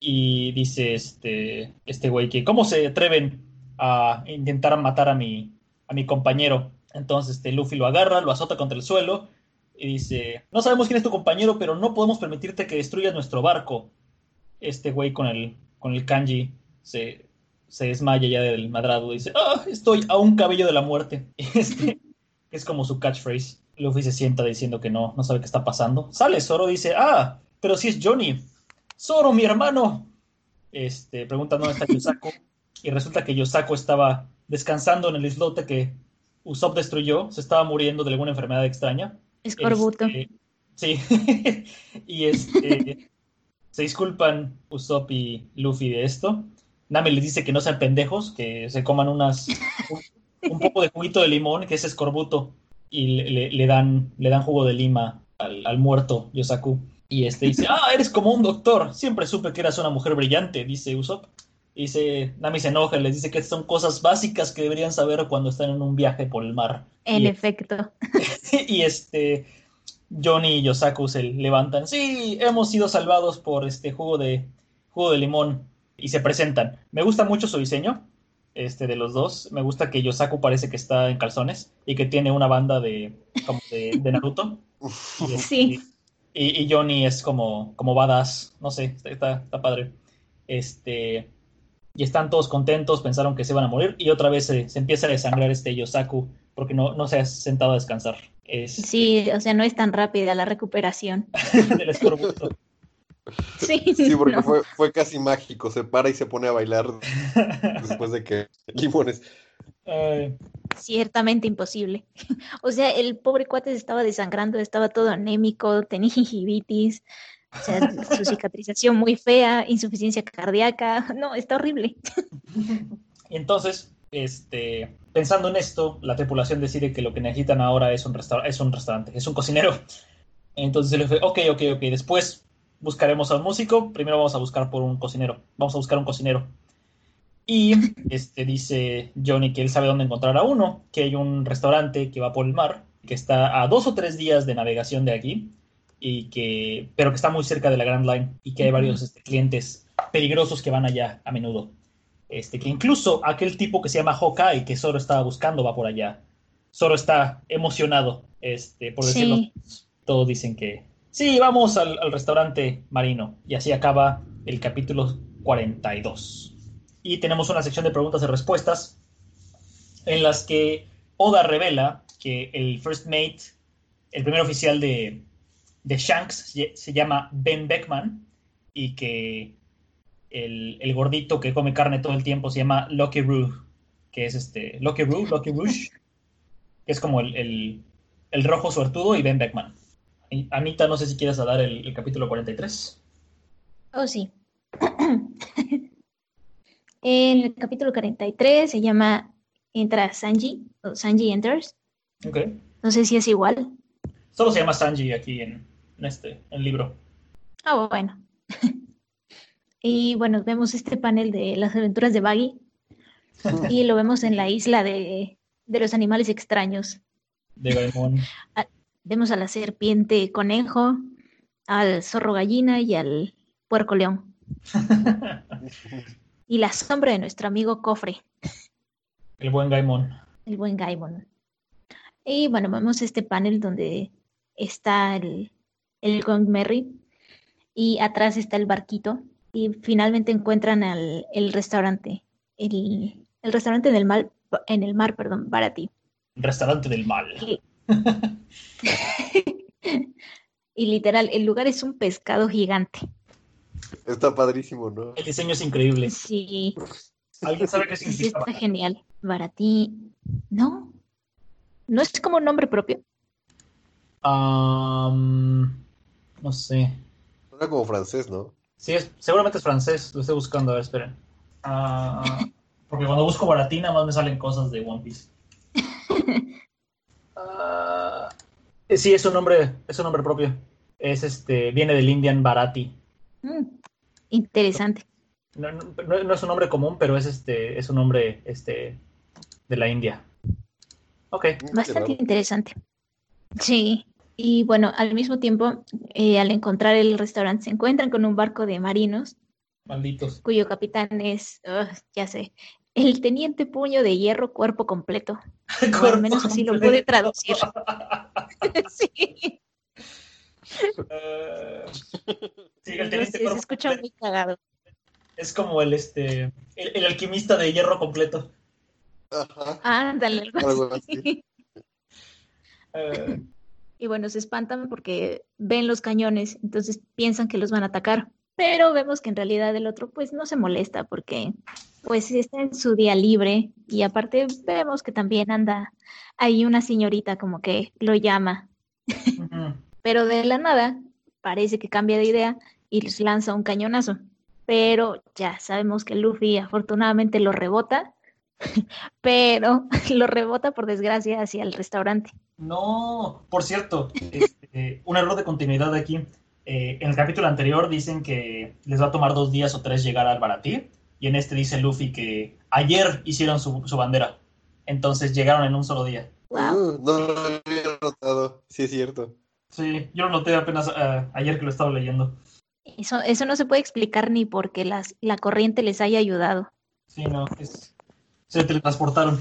Y dice este, este güey que, ¿cómo se atreven a intentar matar a mi, a mi compañero? Entonces este, Luffy lo agarra, lo azota contra el suelo y dice, no sabemos quién es tu compañero, pero no podemos permitirte que destruyas nuestro barco. Este güey con el, con el kanji se, se desmaya ya del madrado y dice, ah, estoy a un cabello de la muerte. <laughs> Este, es como su catchphrase. Luffy se sienta diciendo que no, no sabe qué está pasando. Sale Zoro dice, ah, pero si es Johnny. Zoro, mi hermano. Este, pregunta dónde está Yosako. Y resulta que Yosako estaba descansando en el islote que Usopp destruyó. Se estaba muriendo de alguna enfermedad extraña. Escorbuto. Este, sí. <laughs> y este, se disculpan Usopp y Luffy de esto. Nami les dice que no sean pendejos, que se coman unas un, poco de juguito de limón, que es escorbuto, y le, dan, le dan jugo de lima al, muerto Yosaku. Y este dice, ah, eres como un doctor, siempre supe que eras una mujer brillante, dice Usopp. Dice, Nami se enoja y les dice que son cosas básicas que deberían saber cuando están en un viaje por el mar. En efecto. <laughs> y este, Johnny y Yosaku se levantan. Sí, hemos sido salvados por este jugo de, jugo de limón y se presentan. Me gusta mucho su diseño, este, de los dos. Me gusta que Yosaku parece que está en calzones y que tiene una banda de, como de, Naruto. sí. Y, Johnny es como, como badass, no sé, está, está padre. Este, y están todos contentos, pensaron que se iban a morir y otra vez se, empieza a desangrar este Yosaku porque no, no se ha sentado a descansar. Sí, o sea, no es tan rápida la recuperación. <laughs> del escorbuto. <laughs> Sí, sí porque fue, fue casi mágico. Se para y se pone a bailar <laughs> después de que limones. Ciertamente imposible. O sea, el pobre cuate se estaba desangrando, estaba todo anémico, tenía gingivitis, o sea, su cicatrización muy fea, insuficiencia cardíaca. No, está horrible. Entonces, este, pensando en esto, la tripulación decide que lo que necesitan ahora es un, es un restaurante, es un cocinero. Entonces le fue, ok, ok, ok. Después buscaremos a un músico, primero vamos a buscar por un cocinero, vamos a buscar un cocinero. Y este dice Johnny que él sabe dónde encontrar a uno, que hay un restaurante que va por el mar, que está a dos o tres días de navegación de aquí, y que, pero que está muy cerca de la Grand Line y que hay varios este, clientes peligrosos que van allá a menudo. Este, que incluso aquel tipo que se llama Hawkeye, que Zoro estaba buscando, va por allá. Zoro está emocionado, este, por decirlo. Todos dicen que sí, vamos al, al restaurante marino. Y así acaba el capítulo 42. Y tenemos una sección de preguntas y respuestas en las que Oda revela que el First Mate, el primer oficial de, de Shanks, se llama Ben Beckman y que el, gordito que come carne todo el tiempo se llama Lucky Roo, que es este, Lucky Roo, Lucky Rouge, que es como el, rojo suertudo y Ben Beckman. Anita, no sé si quieres dar el, el capítulo 43. Oh, sí. <coughs> el capítulo 43 se llama Entra Sanji, o Sanji Enters. Ok. No sé si es igual. Solo se llama Sanji aquí en, este, en el libro. Ah, bueno. <laughs> y bueno, vemos este panel de las aventuras de Baggy. y lo vemos en la isla de, los animales extraños. De Gaimon. <laughs> vemos a la serpiente conejo, al zorro gallina y al puerco león. <laughs> y la sombra de nuestro amigo Cofre. El buen Gaimon. El buen Gaimon. Y bueno, vemos este panel donde está el, el Gong Merry y atrás está el barquito y finalmente encuentran al, el restaurante, el, el restaurante del mal, en el mar, perdón, Barati. Restaurante del mal. y <laughs> literal, el lugar es un pescado gigante. Está padrísimo, ¿no? El diseño es increíble. Sí. ¿Alguien sabe qué significa? está genial. Baratí. ¿No? ¿No es como un nombre propio? No sé. Suena como francés, ¿no? Sí, es, seguramente es francés. Lo estoy buscando, a ver, esperen. Ah, porque cuando busco Baratí nada más me salen cosas de One Piece. <laughs> Ah, sí, es un nombre, es un nombre propio. Es este, viene del Indian Barati. Mm, interesante. No, es un nombre común, pero es este, es un nombre este, de la India. Ok. Bastante interesante. Sí. Y bueno, al mismo tiempo, eh, al encontrar el restaurante, se encuentran con un barco de marinos. Malditos. Cuyo capitán es, ya sé, el teniente puño de hierro cuerpo completo. <laughs> o al menos así lo puede traducir. <laughs> <laughs> sí. Uh, sí, el teniente se escucha muy cagado. Es como el este el, alquimista de hierro completo. Ajá. Ándale, algo así. Eh. Y bueno, se espantan porque ven los cañones, entonces piensan que los van a atacar. Pero vemos que en realidad el otro pues no se molesta porque pues está en su día libre y aparte vemos que también anda ahí una señorita como que lo llama. <laughs> Pero de la nada parece que cambia de idea y les lanza un cañonazo pero ya sabemos que Luffy afortunadamente lo rebota, <laughs> pero <laughs> lo rebota por desgracia hacia el restaurante. No, por cierto, este, <laughs> un error de continuidad aquí. Eh, en el capítulo anterior dicen que les va a tomar dos días o tres llegar al Baratí, y en este dice Luffy que ayer hicieron su, bandera, entonces llegaron en un solo día. Uh, no lo había notado, sí es cierto. Sí, yo lo noté apenas eh, ayer que lo estaba leyendo. Eso, eso no se puede explicar ni porque las, la corriente les haya ayudado. Sí, no, se teletransportaron.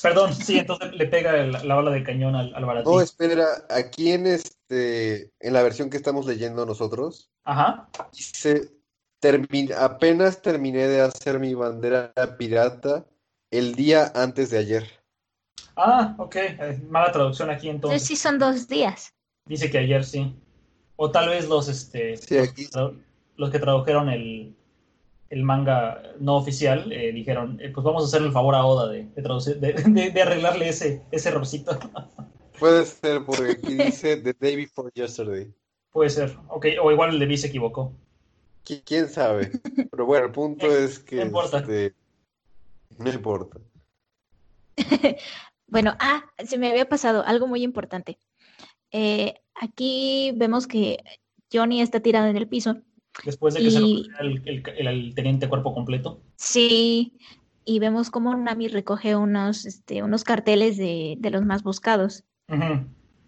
Perdón, sí, entonces le pega la bala de cañón al, al baratín. No, espera, aquí en este, en la versión que estamos leyendo nosotros, Ajá. se apenas terminé de hacer mi bandera pirata el día antes de ayer. Ah, ok, eh, mala traducción aquí entonces. Sí, son dos días. Dice que ayer sí. O tal vez los, este, los, que tradujeron el, el manga no oficial eh, dijeron, eh, pues vamos a hacerle el favor a Oda de, de, <laughs> arreglarle ese, ese errorcito. <laughs> Puede ser, porque aquí dice The Day Before Yesterday. Puede ser, ok, o igual el de se equivocó. ¿Quién sabe? Pero bueno, el punto <laughs> es que... No importa. Este, no importa. bueno, ah, se me había pasado algo muy importante. Eh, aquí vemos que Johnny está tirado en el piso. Después de que se lo el, el, teniente cuerpo completo. Sí, y vemos cómo Nami recoge unos, este, unos carteles de, los más buscados.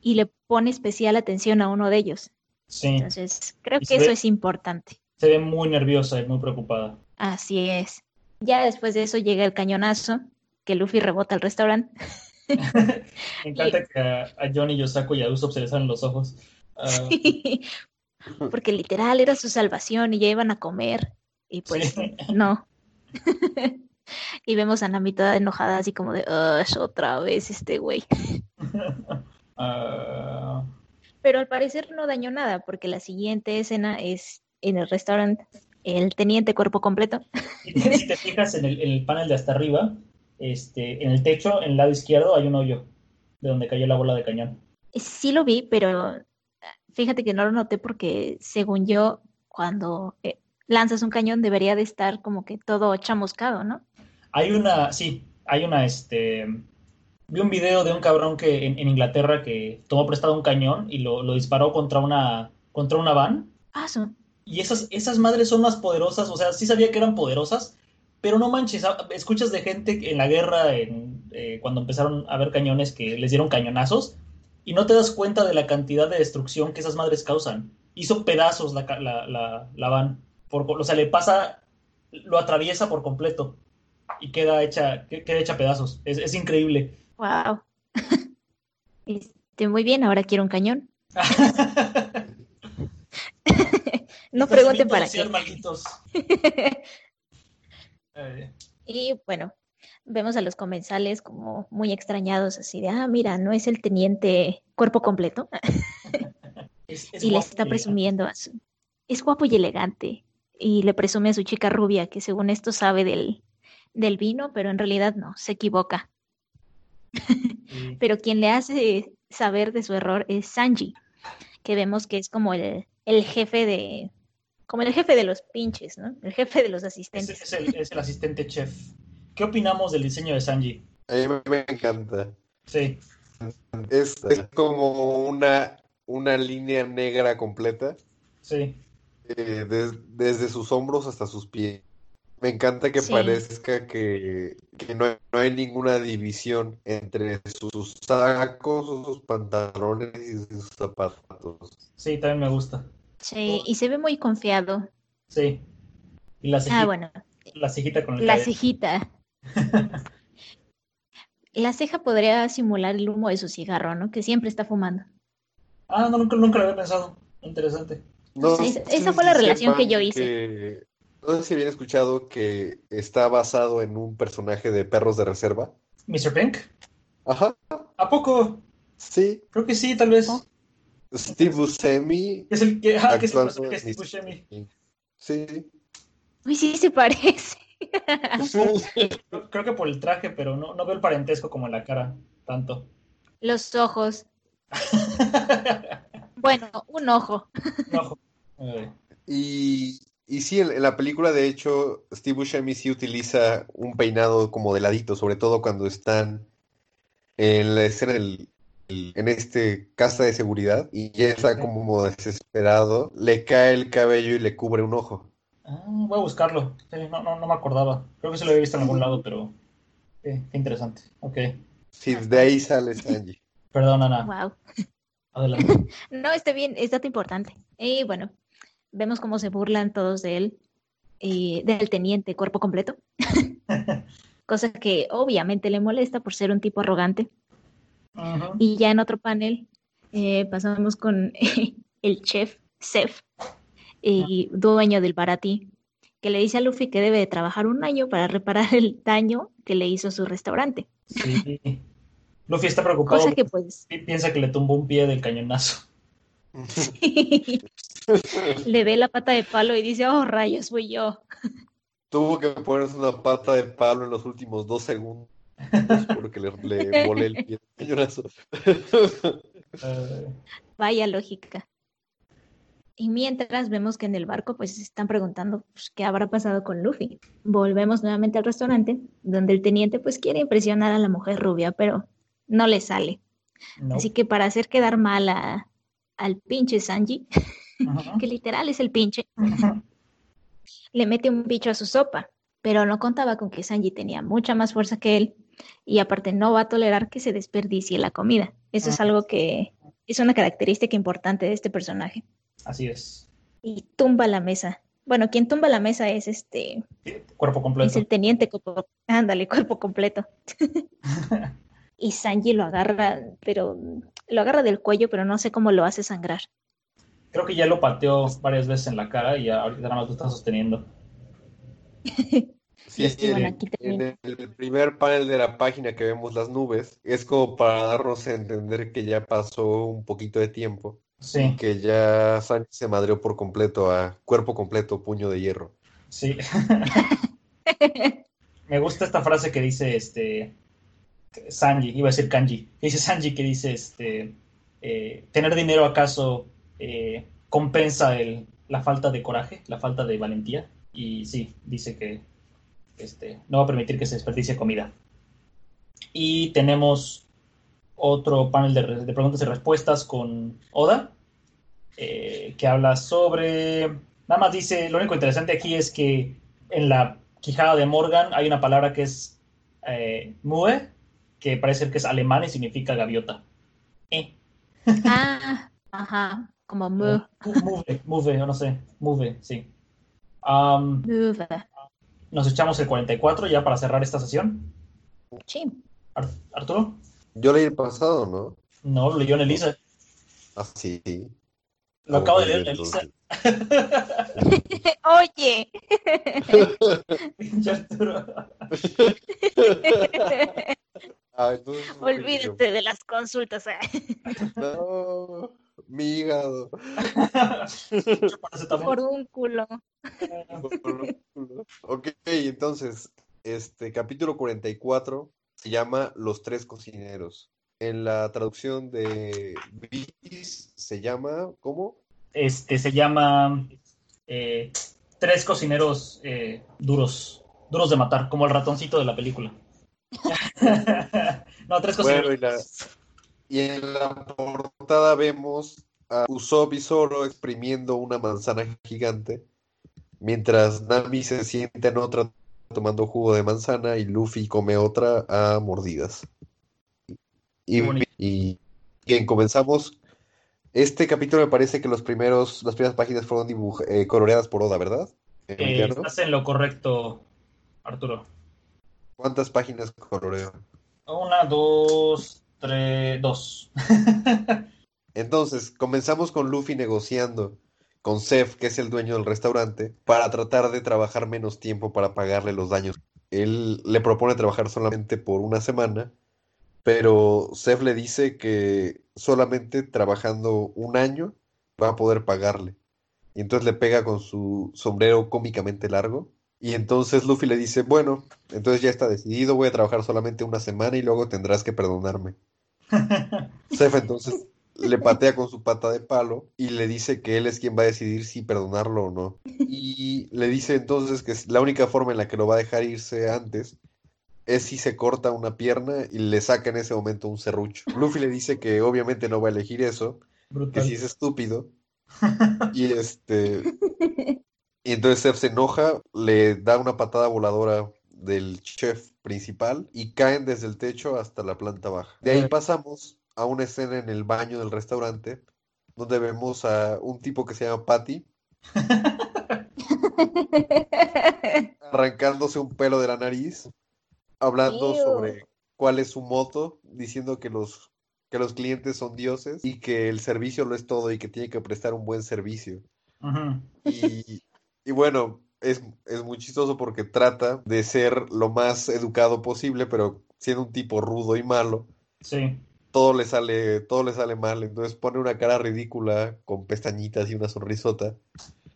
Y le pone especial atención a uno de ellos. Sí. Entonces, creo que eso es importante. Se ve muy nerviosa y muy preocupada. Así es. Ya después de eso llega el cañonazo, que Luffy rebota al restaurante. <laughs> Me encanta <laughs> que a, Johnny Yosako y a Usopp se les salen los ojos. Ah. <laughs> Porque literal era su salvación y ya iban a comer. Y pues no. <laughs> y vemos a Nami toda enojada, así como de, otra vez este güey. <laughs> Ah. Pero al parecer no dañó nada, porque la siguiente escena es en el restaurante, el teniente cuerpo completo. si te fijas en el, panel de hasta arriba, este, en el techo, en el lado izquierdo, hay un hoyo de donde cayó la bola de cañón. Sí lo vi, pero fíjate que no lo noté porque según yo, cuando eh, lanzas un cañón debería de estar como que todo chamuscado, ¿no? Hay una, sí, hay una, este, vi un video de un cabrón que en, Inglaterra que tomó prestado un cañón y lo, disparó contra una, contra una van. Ah. Y esas, esas madres son más poderosas, o sea, sí sabía que eran poderosas, pero no manches, ah, escuchas de gente en la guerra, en, eh, cuando empezaron a haber cañones que les dieron cañonazos, y no te das cuenta de la cantidad de destrucción que esas madres causan. Hizo pedazos la, la, la, van, por, o sea, le pasa, lo atraviesa por completo y queda hecha, queda hecha pedazos. Es, es increíble. Wow. <laughs> Este, muy bien, ahora quiero un cañón. <laughs> no pregunten para qué. <laughs> y bueno, vemos a los comensales como muy extrañados, así de, ah, mira, no es el teniente cuerpo completo. <laughs> y les está presumiendo, a su... es guapo y elegante. Y le presume a su chica rubia que según esto sabe del, del vino, pero en realidad no, se equivoca. <laughs> pero quien le hace saber de su error es Sanji, que vemos que es como el, el jefe de, como el jefe de los pinches, ¿no? El jefe de los asistentes. Es, el, es el, asistente chef. ¿Qué opinamos del diseño de Sanji? A mí me encanta. Sí. Es, como una, una línea negra completa. Sí. Eh, desde sus hombros hasta sus pies. Me encanta que parezca que, no, hay, ninguna división entre sus sacos, sus pantalones y sus zapatos. Sí, también me gusta. Sí, y se ve muy confiado. Sí. Y la Ah, bueno. La cejita con el La cejita. <laughs> la ceja podría simular el humo de su cigarro, ¿no? Que siempre está fumando. Ah, no, nunca, nunca lo había pensado. Interesante. esa, fue la relación que yo hice. No sé si habían escuchado que está basado en un personaje de perros de reserva. ¿Mr. Pink? Ajá. ¿A poco? Sí. Creo que sí, tal vez. Steve Buscemi. Es el que, ah, que es, el, Steve Buscemi. Sí. Uy, sí se parece. <laughs> Creo que por el traje, pero no, no veo el parentesco como en la cara, tanto. Los ojos. <laughs> bueno, un ojo. Un ojo. Y, y sí, en, la película, de hecho, Steve Buscemi sí utiliza un peinado como de ladito, sobre todo cuando están en la escena del, en este casa de seguridad y ya está como desesperado, le cae el cabello y le cubre un ojo. Ah, voy a buscarlo. no, no, no, me acordaba. Creo que se lo había visto en algún lado, pero qué interesante. Ok. Sí, de ahí sale Sanji. <laughs> Perdón, Ana. Wow. Adelante. <laughs> no, está bien, es dato importante. Y bueno, vemos cómo se burlan todos de él, y del teniente cuerpo completo. <laughs> Cosa que obviamente le molesta por ser un tipo arrogante. Y ya en otro panel eh, pasamos con el chef, Sef, y dueño del Barati, que le dice a Luffy que debe de trabajar un año para reparar el daño que le hizo su restaurante. Sí. <laughs> Luffy está preocupado. Cosa que pues... Piensa que le tumbó un pie del cañonazo. <laughs> le ve la pata de palo y dice, oh rayos, fui yo. <laughs> Tuvo que ponerse una pata de palo en los últimos dos segundos porque le, le volé el pie del cañonazo. Vaya lógica. Y mientras vemos que en el barco pues se están preguntando pues, qué habrá pasado con Luffy. Volvemos nuevamente al restaurante donde el teniente pues quiere impresionar a la mujer rubia, pero no le sale. Así que para hacer quedar mal a, al pinche Sanji, <laughs> que literal es el pinche, le mete un bicho a su sopa, pero no contaba con que Sanji tenía mucha más fuerza que él y aparte no va a tolerar que se desperdicie la comida. Eso es algo que es una característica importante de este personaje. Así es. Y tumba la mesa. Bueno, quien tumba la mesa es este. Cuerpo completo. Es el teniente. Ándale, cuerpo completo. <laughs> y Sanji lo agarra, pero lo agarra del cuello, pero no sé cómo lo hace sangrar. Creo que ya lo pateó varias veces en la cara y ahorita nada más lo está sosteniendo. <laughs> Sí, en, el primer panel de la página que vemos las nubes, es como para darnos a entender que ya pasó un poquito de tiempo. Sí. Que ya Sanji se madreó por completo a cuerpo completo, puño de hierro. Sí. <laughs> Me gusta esta frase que dice este Sanji, iba a decir Kanji, dice Sanji que dice este eh, tener dinero acaso eh, compensa el, la falta de coraje, la falta de valentía. Y sí, dice que este, no va a permitir que se desperdicie comida. Y tenemos otro panel de, preguntas y respuestas con Oda, eh, que habla sobre... Nada más dice, lo único interesante aquí es que en la quijada de Morgan hay una palabra que es eh, mue, que parece que es alemán y significa gaviota. Eh. Ah, ajá, como mue. Move, move, no sé, move, sí. Um, nos echamos el 44 ya para cerrar esta sesión. Sí. Arturo. Yo leí el pasado, ¿no? No, lo leyó en Elisa. Ah, sí. Lo acabo de leer en Elisa. <laughs> Oye. Arturo. <laughs> Ah, Olvídate de las consultas. Eh. no, mi hígado. <laughs> Por un culo. Ok, entonces, este capítulo 44 se llama Los tres cocineros. En la traducción de Vitis se llama, ¿cómo? Este se llama eh, Tres cocineros eh, duros, duros de matar, como el ratoncito de la película. <laughs> no, tres cocineros. y, en la portada vemos a Usopp y Zoro exprimiendo una manzana gigante mientras Nami se siente en otra tomando jugo de manzana y Luffy come otra a mordidas. Y, y, bien, comenzamos. Este capítulo me parece que los primeros, las primeras páginas fueron eh, coloreadas por Oda, ¿verdad? Eh, estás en lo correcto, Arturo. ¿Cuántas páginas coloreo? Una, dos, tres, dos. <laughs> Entonces, comenzamos con Luffy negociando con Seth, que es el dueño del restaurante, para tratar de trabajar menos tiempo para pagarle los daños. Él le propone trabajar solamente por una semana, pero Seth le dice que solamente trabajando un año va a poder pagarle. Y entonces le pega con su sombrero cómicamente largo. Y entonces Luffy le dice, bueno, entonces ya está decidido, voy a trabajar solamente una semana y luego tendrás que perdonarme. <laughs> Seth entonces le patea con su pata de palo y le dice que él es quien va a decidir si perdonarlo o no. Y le dice entonces que la única forma en la que lo va a dejar irse antes es si se corta una pierna y le saca en ese momento un serrucho. Luffy le dice que obviamente no va a elegir eso, que si es estúpido. Y este. Y entonces Seth se enoja, le da una patada voladora del chef principal y caen desde el techo hasta la planta baja. De ahí pasamos a una escena en el baño del restaurante donde vemos a un tipo que se llama Patty <laughs> arrancándose un pelo de la nariz, hablando sobre cuál es su moto, diciendo que los que los clientes son dioses y que el servicio lo es todo y que tiene que prestar un buen servicio. y, y, bueno, es, es muy chistoso porque trata de ser lo más educado posible, pero siendo un tipo rudo y malo. Sí todo le sale, todo le sale mal, entonces pone una cara ridícula con pestañitas y una sonrisota,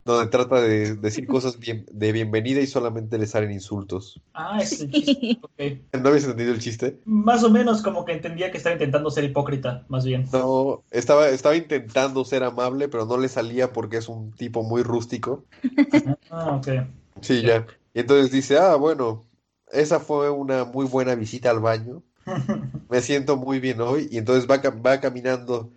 donde trata de decir <laughs> cosas de bienvenida y solamente le salen insultos. Ah, es el chiste. <laughs> ¿No habías entendido el chiste? Más o menos como que entendía que estaba intentando ser hipócrita, más bien. No, estaba, estaba intentando ser amable, pero no le salía porque es un tipo muy rústico. Ah, ok. Sí, ya. Y entonces dice, ah, bueno, esa fue una muy buena visita al baño <laughs> me siento muy bien hoy. Y entonces va, va caminando,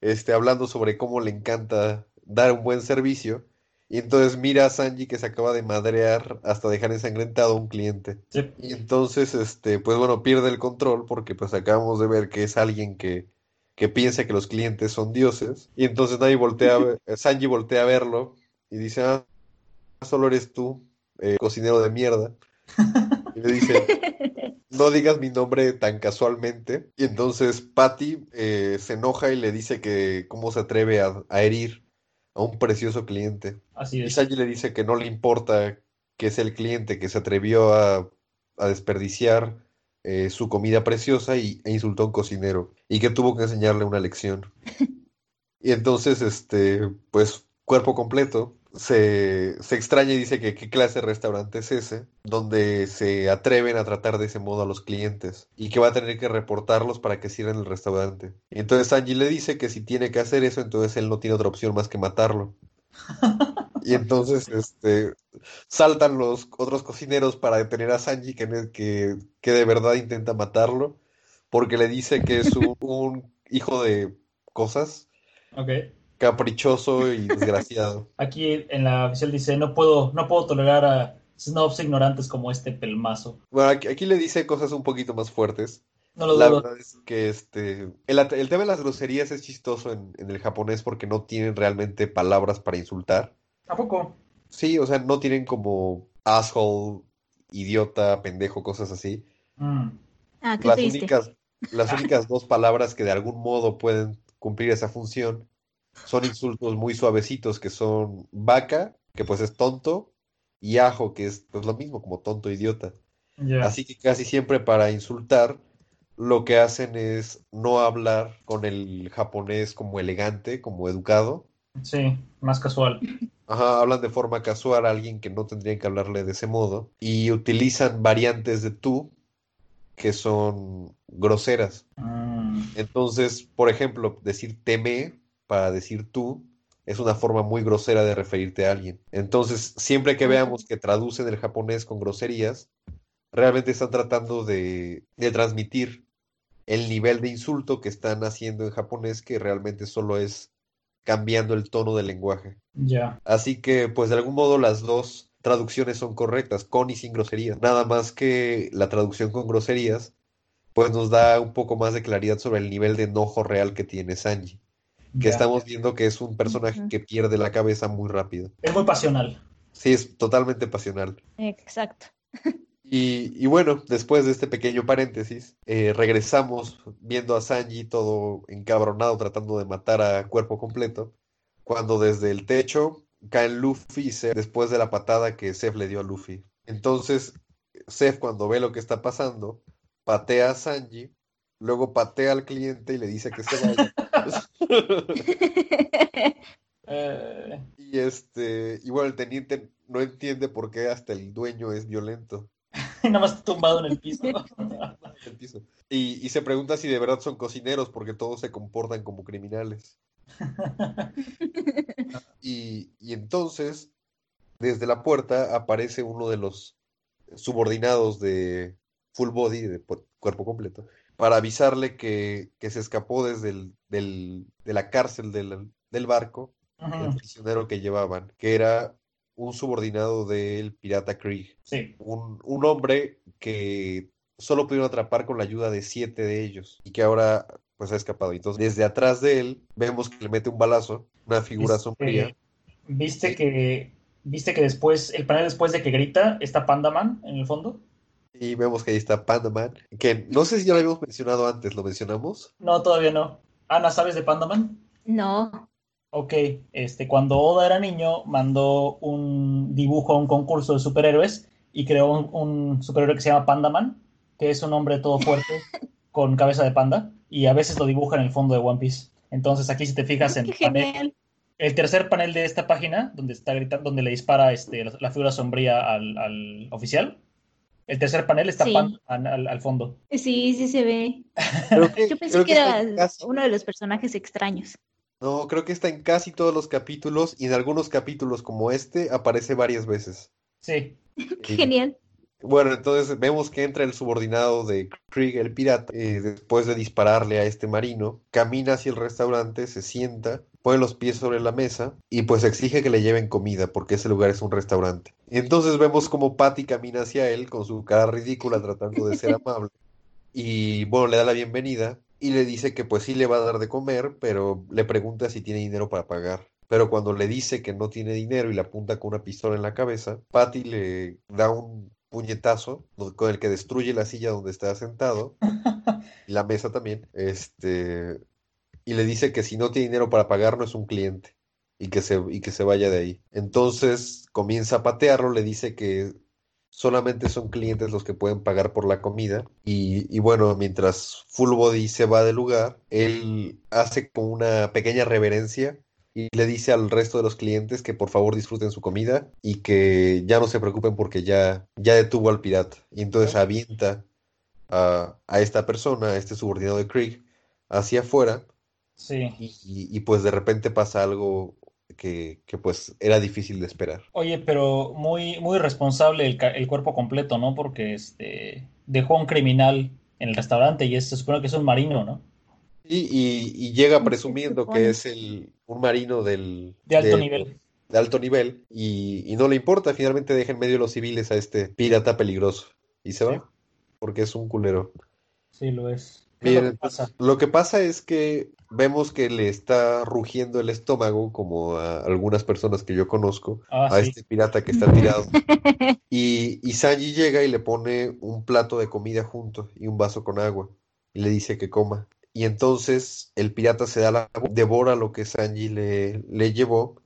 este, hablando sobre cómo le encanta dar un buen servicio. Y entonces mira a Sanji que se acaba de madrear hasta dejar ensangrentado a un cliente. Y entonces, este, pues bueno, pierde el control porque pues acabamos de ver que es alguien que, que piensa que los clientes son dioses. Y entonces nadie voltea a Sanji voltea a verlo y dice, ah, solo eres tú, eh, cocinero de mierda. Y le dice, <laughs> no digas mi nombre tan casualmente. Y entonces Patty eh, se enoja y le dice que cómo se atreve a, herir a un precioso cliente. Así es. Y Sanji le dice que no le importa que es el cliente que se atrevió a, desperdiciar eh, su comida preciosa y, e insultó a un cocinero y que tuvo que enseñarle una lección. <laughs> y entonces, este, pues, cuerpo completo, se, se, extraña y dice que qué clase de restaurante es ese, donde se atreven a tratar de ese modo a los clientes y que va a tener que reportarlos para que cierren el restaurante. Y entonces Angie le dice que si tiene que hacer eso, entonces él no tiene otra opción más que matarlo. <laughs> Y entonces este, saltan los otros cocineros para detener a Sanji, que, que, que de verdad intenta matarlo, porque le dice que es un, <laughs> un hijo de cosas. Okay caprichoso y desgraciado. <laughs> Aquí en la oficial dice, no puedo, no puedo tolerar a snobs ignorantes como este pelmazo. Bueno, aquí, le dice cosas un poquito más fuertes. No lo la verdad es que este el, tema de las groserías es chistoso en, el japonés porque no tienen realmente palabras para insultar. ¿A poco? Sí, o sea, no tienen como asshole, idiota, pendejo, cosas así. Mm. Ah, qué las únicas, las <laughs> únicas dos palabras que de algún modo pueden cumplir esa función son insultos muy suavecitos que son vaca, que pues es tonto, y ajo, que es pues lo mismo, como tonto idiota. Así que casi siempre para insultar, lo que hacen es no hablar con el japonés como elegante, como educado. Sí, más casual. Ajá, hablan de forma casual a alguien que no tendrían que hablarle de ese modo. Y utilizan variantes de tú que son groseras. Mm. Entonces, por ejemplo, decir teme para decir tú es una forma muy grosera de referirte a alguien. Entonces, siempre que veamos que traducen el japonés con groserías, realmente están tratando de, transmitir el nivel de insulto que están haciendo en japonés, que realmente solo es cambiando el tono del lenguaje. Ya. Así que, pues de algún modo las dos traducciones son correctas, con y sin groserías. Nada más que la traducción con groserías, pues nos da un poco más de claridad sobre el nivel de enojo real que tiene Sanji que estamos viendo que es un personaje que pierde la cabeza muy rápido. Es muy pasional. Sí, es totalmente pasional. Exacto. Y, bueno, después de este pequeño paréntesis, eh, regresamos viendo a Sanji todo encabronado tratando de matar a cuerpo completo, cuando desde el techo caen Luffy y Seth después de la patada que Seth le dio a Luffy. Entonces, Seth cuando ve lo que está pasando, patea a Sanji, luego patea al cliente y le dice que se vaya. <laughs> <laughs> Eh. Y este, igual el teniente no entiende por qué hasta el dueño es violento. <laughs> Nada más tumbado en el piso. <laughs> Y, se pregunta si de verdad son cocineros porque todos se comportan como criminales. y, y entonces, desde la puerta aparece uno de los subordinados de full body, de cuerpo completo, para avisarle que, se escapó desde el, del, de la cárcel del, del barco el prisionero que llevaban, que era un subordinado del pirata Krieg. Sí. Un, un, hombre que solo pudieron atrapar con la ayuda de siete de ellos y que ahora pues ha escapado. Entonces, desde atrás de él vemos que le mete un balazo, una figura sombría. ¿Viste que viste que después, el panel después de que grita, está Pandaman en el fondo? Y vemos que ahí está Pandaman, que no sé si ya lo habíamos mencionado antes, ¿lo mencionamos? No, todavía no. Ana, ¿sabes de Pandaman? No. Ok, este, cuando Oda era niño, mandó un dibujo a un concurso de superhéroes y creó un, superhéroe que se llama Pandaman, que es un hombre todo fuerte <laughs> con cabeza de panda, y a veces lo dibuja en el fondo de One Piece. Entonces aquí si te fijas en el, el tercer panel de esta página, donde está gritando, donde le dispara este, la, figura sombría al, al oficial, el tercer panel está al, fondo. Sí, sí se ve. Yo pensé que, era uno de los personajes extraños. No, creo que está en casi todos los capítulos y en algunos capítulos como este aparece varias veces. Sí. Qué <laughs> genial. Bueno, entonces vemos que entra el subordinado de Krieg, el pirata, eh, después de dispararle a este marino, camina hacia el restaurante, se sienta, pone los pies sobre la mesa y pues exige que le lleven comida porque ese lugar es un restaurante. Y entonces vemos como Patty camina hacia él con su cara ridícula tratando de ser <laughs> amable y bueno, le da la bienvenida y le dice que pues sí le va a dar de comer, pero le pregunta si tiene dinero para pagar. pero cuando le dice que no tiene dinero y le apunta con una pistola en la cabeza, Patty le da un puñetazo con el que destruye la silla donde está sentado <laughs> y la mesa también, este, y le dice que si no tiene dinero para pagar no es un cliente y que se, y que se vaya de ahí. Entonces comienza a patearlo, le dice que solamente son clientes los que pueden pagar por la comida y, y bueno, mientras Full Body se va del lugar, él hace como una pequeña reverencia y le dice al resto de los clientes que por favor disfruten su comida y que ya no se preocupen porque ya, ya detuvo al pirata. Y entonces avienta a, a esta persona, a este subordinado de Krieg, hacia afuera. Sí. Y, pues de repente pasa algo que, pues era difícil de esperar. Oye, pero muy, muy responsable el, el cuerpo completo, ¿no? Porque este dejó a un criminal en el restaurante y se supone que es un marino, ¿no? y, llega presumiendo que es el, un marino del, de alto nivel. De alto nivel y, no le importa, finalmente deja en medio los civiles a este pirata peligroso y se va porque es un culero. Sí, lo es. Lo, que pasa? lo que pasa es que vemos que le está rugiendo el estómago, como a algunas personas que yo conozco, ah, a este pirata que está tirado. <laughs> y, y Sanji llega y le pone un plato de comida junto y un vaso con agua y le dice que coma. Y entonces el pirata se da la devora lo que Sanji le, le llevó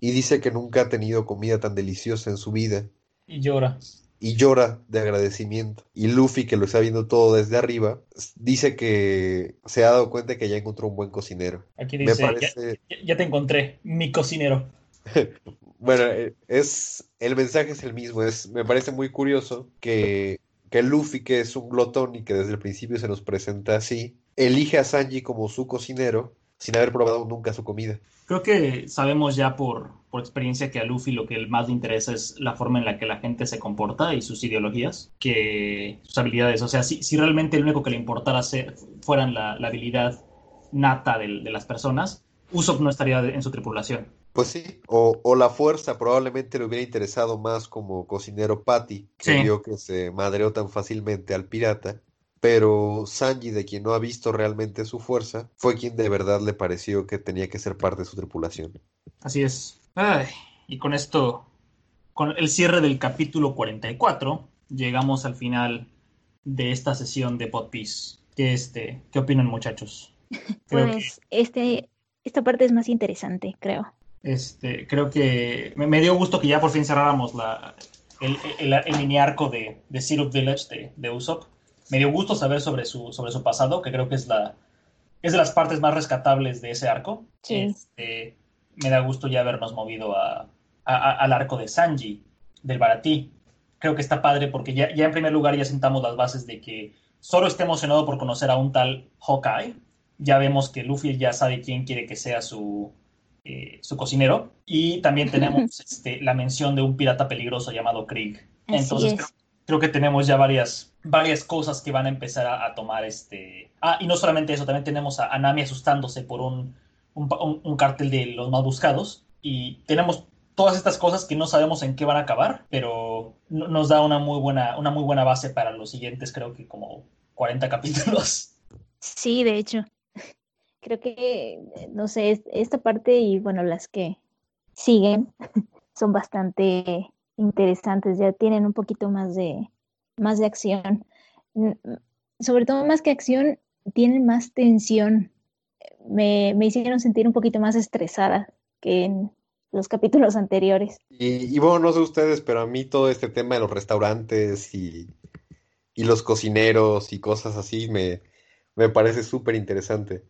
y dice que nunca ha tenido comida tan deliciosa en su vida. Y llora. Y llora de agradecimiento. Y Luffy, que lo está viendo todo desde arriba, dice que se ha dado cuenta que ya encontró un buen cocinero. Aquí dice, ya, te encontré, mi cocinero. <laughs> bueno, eh, es el mensaje es el mismo. Es, me parece muy curioso que, que Luffy, que es un glotón y que desde el principio se nos presenta así, elige a Sanji como su cocinero sin haber probado nunca su comida. Creo que sabemos ya por, por experiencia que a Luffy lo que más le interesa es la forma en la que la gente se comporta y sus ideologías, que sus habilidades. O sea, si, si realmente lo único que le importara ser, fueran la, habilidad nata de, de, las personas, Usopp no estaría en su tripulación. Pues sí, o, o, la fuerza probablemente le hubiera interesado más como cocinero Patty, que vio que se madreó tan fácilmente al pirata pero Sanji, de quien no ha visto realmente su fuerza, fue quien de verdad le pareció que tenía que ser parte de su tripulación. Así es. y con esto, con el cierre del capítulo 44, llegamos al final de esta sesión de Pod Piece. ¿Qué, este, ¿Qué opinan, muchachos? <laughs> pues este, esta parte es más interesante, creo. Este, creo que me, dio gusto que ya por fin cerráramos la, el, el, mini arco de, de Syrup Village de, de Usopp me dio gusto saber sobre su, sobre su pasado, que creo que es, la, es de las partes más rescatables de ese arco. Este, me da gusto ya habernos movido a, al arco de Sanji, del Baratí. Creo que está padre porque ya, ya en primer lugar ya sentamos las bases de que solo esté emocionado por conocer a un tal Hawkeye. Ya vemos que Luffy ya sabe quién quiere que sea su, eh, su cocinero. Y también tenemos <laughs> este, la mención de un pirata peligroso llamado Krieg. Entonces creo que tenemos ya varias, varias cosas que van a empezar a, tomar este... Ah, y no solamente eso, también tenemos a, Nami asustándose por un, un, cartel de los más buscados y tenemos todas estas cosas que no sabemos en qué van a acabar, pero nos da una muy buena, una muy buena base para los siguientes, creo que como 40 <laughs> capítulos. Sí, de hecho. <laughs> Creo que, no sé, esta parte y bueno, las que siguen <laughs> son bastante interesantes, ya tienen un poquito más de, más de acción. Sobre todo más que acción, tienen más tensión. Me, me hicieron sentir un poquito más estresada que en los capítulos anteriores. Y, bueno, no sé ustedes, pero a mí todo este tema de los restaurantes y, y los cocineros y cosas así me, me parece súper interesante.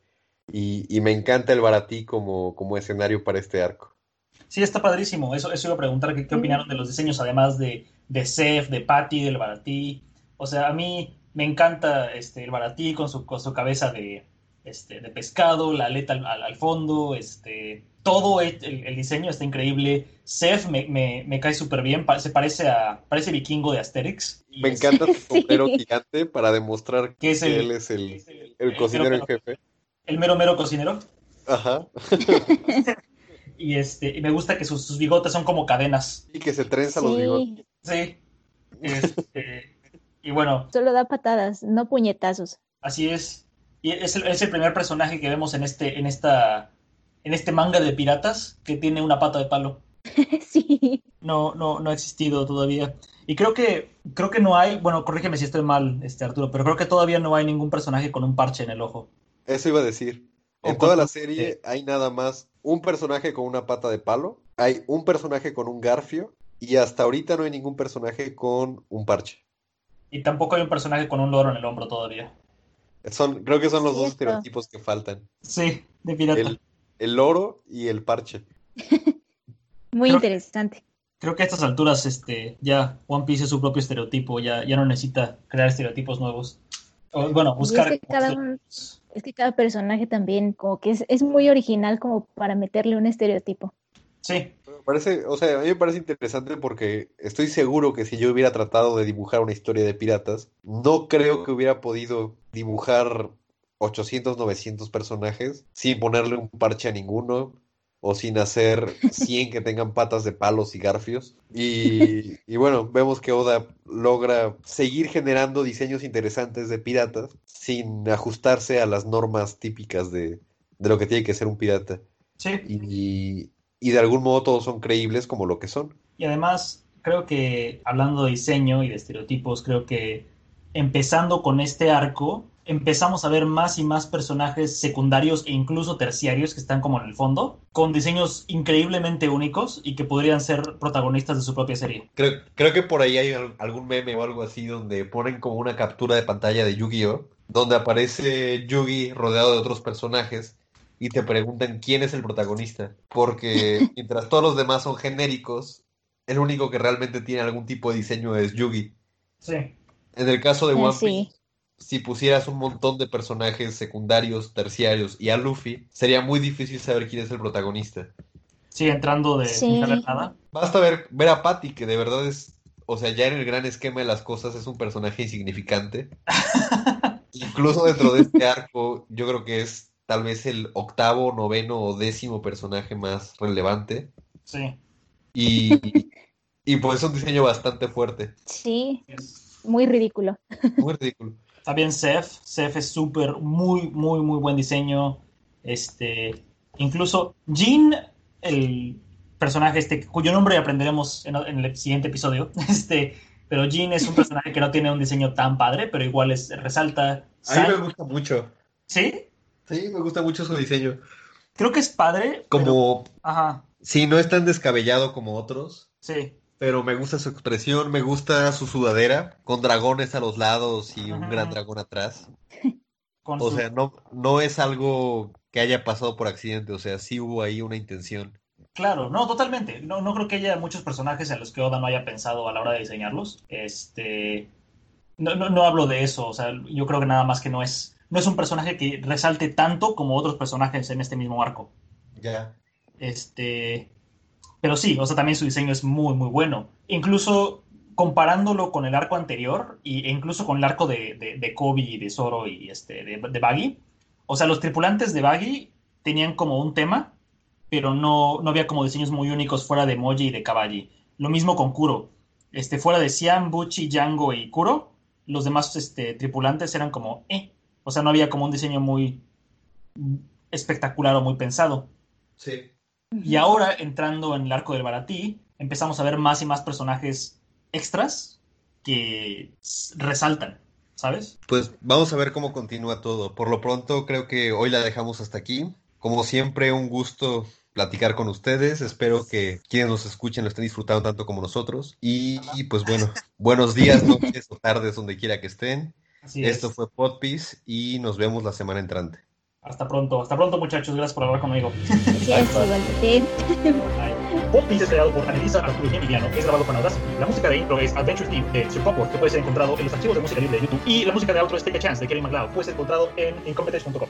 Y, y, me encanta el baratí como, como escenario para este arco. Sí, está padrísimo. Eso, eso iba a preguntar qué, opinaron de los diseños, además de, de Seth, de Patty, del Baratí. O sea, a mí me encanta este, el Baratí con su, con su cabeza de, este, de pescado, la aleta al, fondo, este, todo el, diseño está increíble. Seth me, me, cae súper bien, se parece a parece vikingo de Asterix. me encanta su <laughs> sombrero gigante para demostrar que, él es el, el cocinero en jefe. El mero mero cocinero. Ajá. <laughs> <laughs> Y este, y me gusta que sus, bigotes son como cadenas. Y que se trenza los bigotes. Sí. Este, y bueno. Solo da patadas, no puñetazos. Así es. Y es el, es el primer personaje que vemos en este, en esta, en este manga de piratas que tiene una pata de palo. <laughs> sí. No, no, no ha existido todavía. Y creo que, creo que no hay, bueno, corrígeme si estoy mal, este Arturo, pero creo que todavía no hay ningún personaje con un parche en el ojo. Eso iba a decir. En toda la serie hay nada más un personaje con una pata de palo, hay un personaje con un garfio y hasta ahorita no hay ningún personaje con un parche. Y tampoco hay un personaje con un loro en el hombro todavía. Son, creo que son los dos estereotipos que faltan. Sí, de pirata. El, loro y el parche. <laughs> Muy interesante. creo que a estas alturas este, ya One Piece es su propio estereotipo, ya, ya no necesita crear estereotipos nuevos. bueno, buscar... Es que, cada es que cada personaje también como que es, es muy original como para meterle un estereotipo. Sí. parece, o sea, a mí me parece interesante porque estoy seguro que si yo hubiera tratado de dibujar una historia de piratas, no creo que hubiera podido dibujar 800, 900 personajes sin ponerle un parche a ninguno o sin hacer 100 que tengan patas de palos y garfios. Y, y, bueno, vemos que Oda logra seguir generando diseños interesantes de piratas sin ajustarse a las normas típicas de, de lo que tiene que ser un pirata. Sí. Y, y de algún modo todos son creíbles como lo que son. Y además, creo que hablando de diseño y de estereotipos, creo que empezando con este arco, empezamos a ver más y más personajes secundarios e incluso terciarios que están como en el fondo, con diseños increíblemente únicos y que podrían ser protagonistas de su propia serie. Creo, creo que por ahí hay algún meme o algo así donde ponen como una captura de pantalla de Yu-Gi-Oh! donde aparece Yugi rodeado de otros personajes y te preguntan quién es el protagonista. Porque <laughs> mientras todos los demás son genéricos, el único que realmente tiene algún tipo de diseño es Yugi. Sí. En el caso de One Piece, si pusieras un montón de personajes secundarios, terciarios y a Luffy, sería muy difícil saber quién es el protagonista. Sí, entrando de nada. Basta ver, ver a Patty, que de verdad es, o sea, ya en el gran esquema de las cosas es un personaje insignificante. <laughs> Incluso dentro de este arco, yo creo que es tal vez el octavo, noveno o décimo personaje más relevante. Sí. Y, y pues es un diseño bastante fuerte. Sí, muy ridículo. Muy ridículo. También Seth, Seth es súper, muy, muy, muy buen diseño. Este, incluso Jean, el personaje este, cuyo nombre aprenderemos en, el siguiente episodio, <laughs> este, pero Jean es un personaje que no tiene un diseño tan padre, pero igual es, resalta. A mí me gusta mucho. ¿Sí? Sí, me gusta mucho su diseño. Creo que es padre. Como. Ajá. Sí, no es tan descabellado como otros. Sí. Pero me gusta su expresión, me gusta su sudadera, con dragones a los lados y un gran dragón atrás. <laughs> o sea, no, no es algo que haya pasado por accidente, o sea, sí hubo ahí una intención. Claro, no, totalmente. No, no creo que haya muchos personajes en los que Oda no haya pensado a la hora de diseñarlos. Este. No, no, no hablo de eso, o sea, yo creo que nada más que no es no es un personaje que resalte tanto como otros personajes en este mismo arco. Ya. Este. Pero sí, o sea, también su diseño es muy, muy bueno. Incluso comparándolo con el arco anterior, e incluso con el arco de, de, de Kobe y de Zoro y este, de, Baggy. O sea, los tripulantes de Baggy tenían como un tema, pero no, no había como diseños muy únicos fuera de Moji y de Caballi. Lo mismo con Kuro. Este, fuera de Siam, Buchi, Django y Kuro, los demás este, tripulantes eran como, eh, o sea, no había como un diseño muy espectacular o muy pensado. Sí. Y ahora, entrando en el arco del Baratí, empezamos a ver más y más personajes extras que resaltan, ¿sabes? Pues vamos a ver cómo continúa todo. Por lo pronto, creo que hoy la dejamos hasta aquí. Como siempre, un gusto platicar con ustedes. Espero que quienes nos escuchen lo estén disfrutando tanto como nosotros. Y, pues bueno, <laughs> buenos días, noches o tardes, donde quiera que estén. Esto fue Podpiece y nos vemos la semana entrante. Hasta pronto, hasta pronto muchachos, gracias por hablar conmigo. Gracias, igualmente. Es creado por Anelisa Arturo y Emiliano, es grabado con Audacity. La música de intro es Adventure Team de Sir Popworth, que puede ser encontrado en los archivos de música libre de YouTube. Y la música de outro es Take a Chance de Kevin MacLeod, puede ser encontrado en incompetence.com.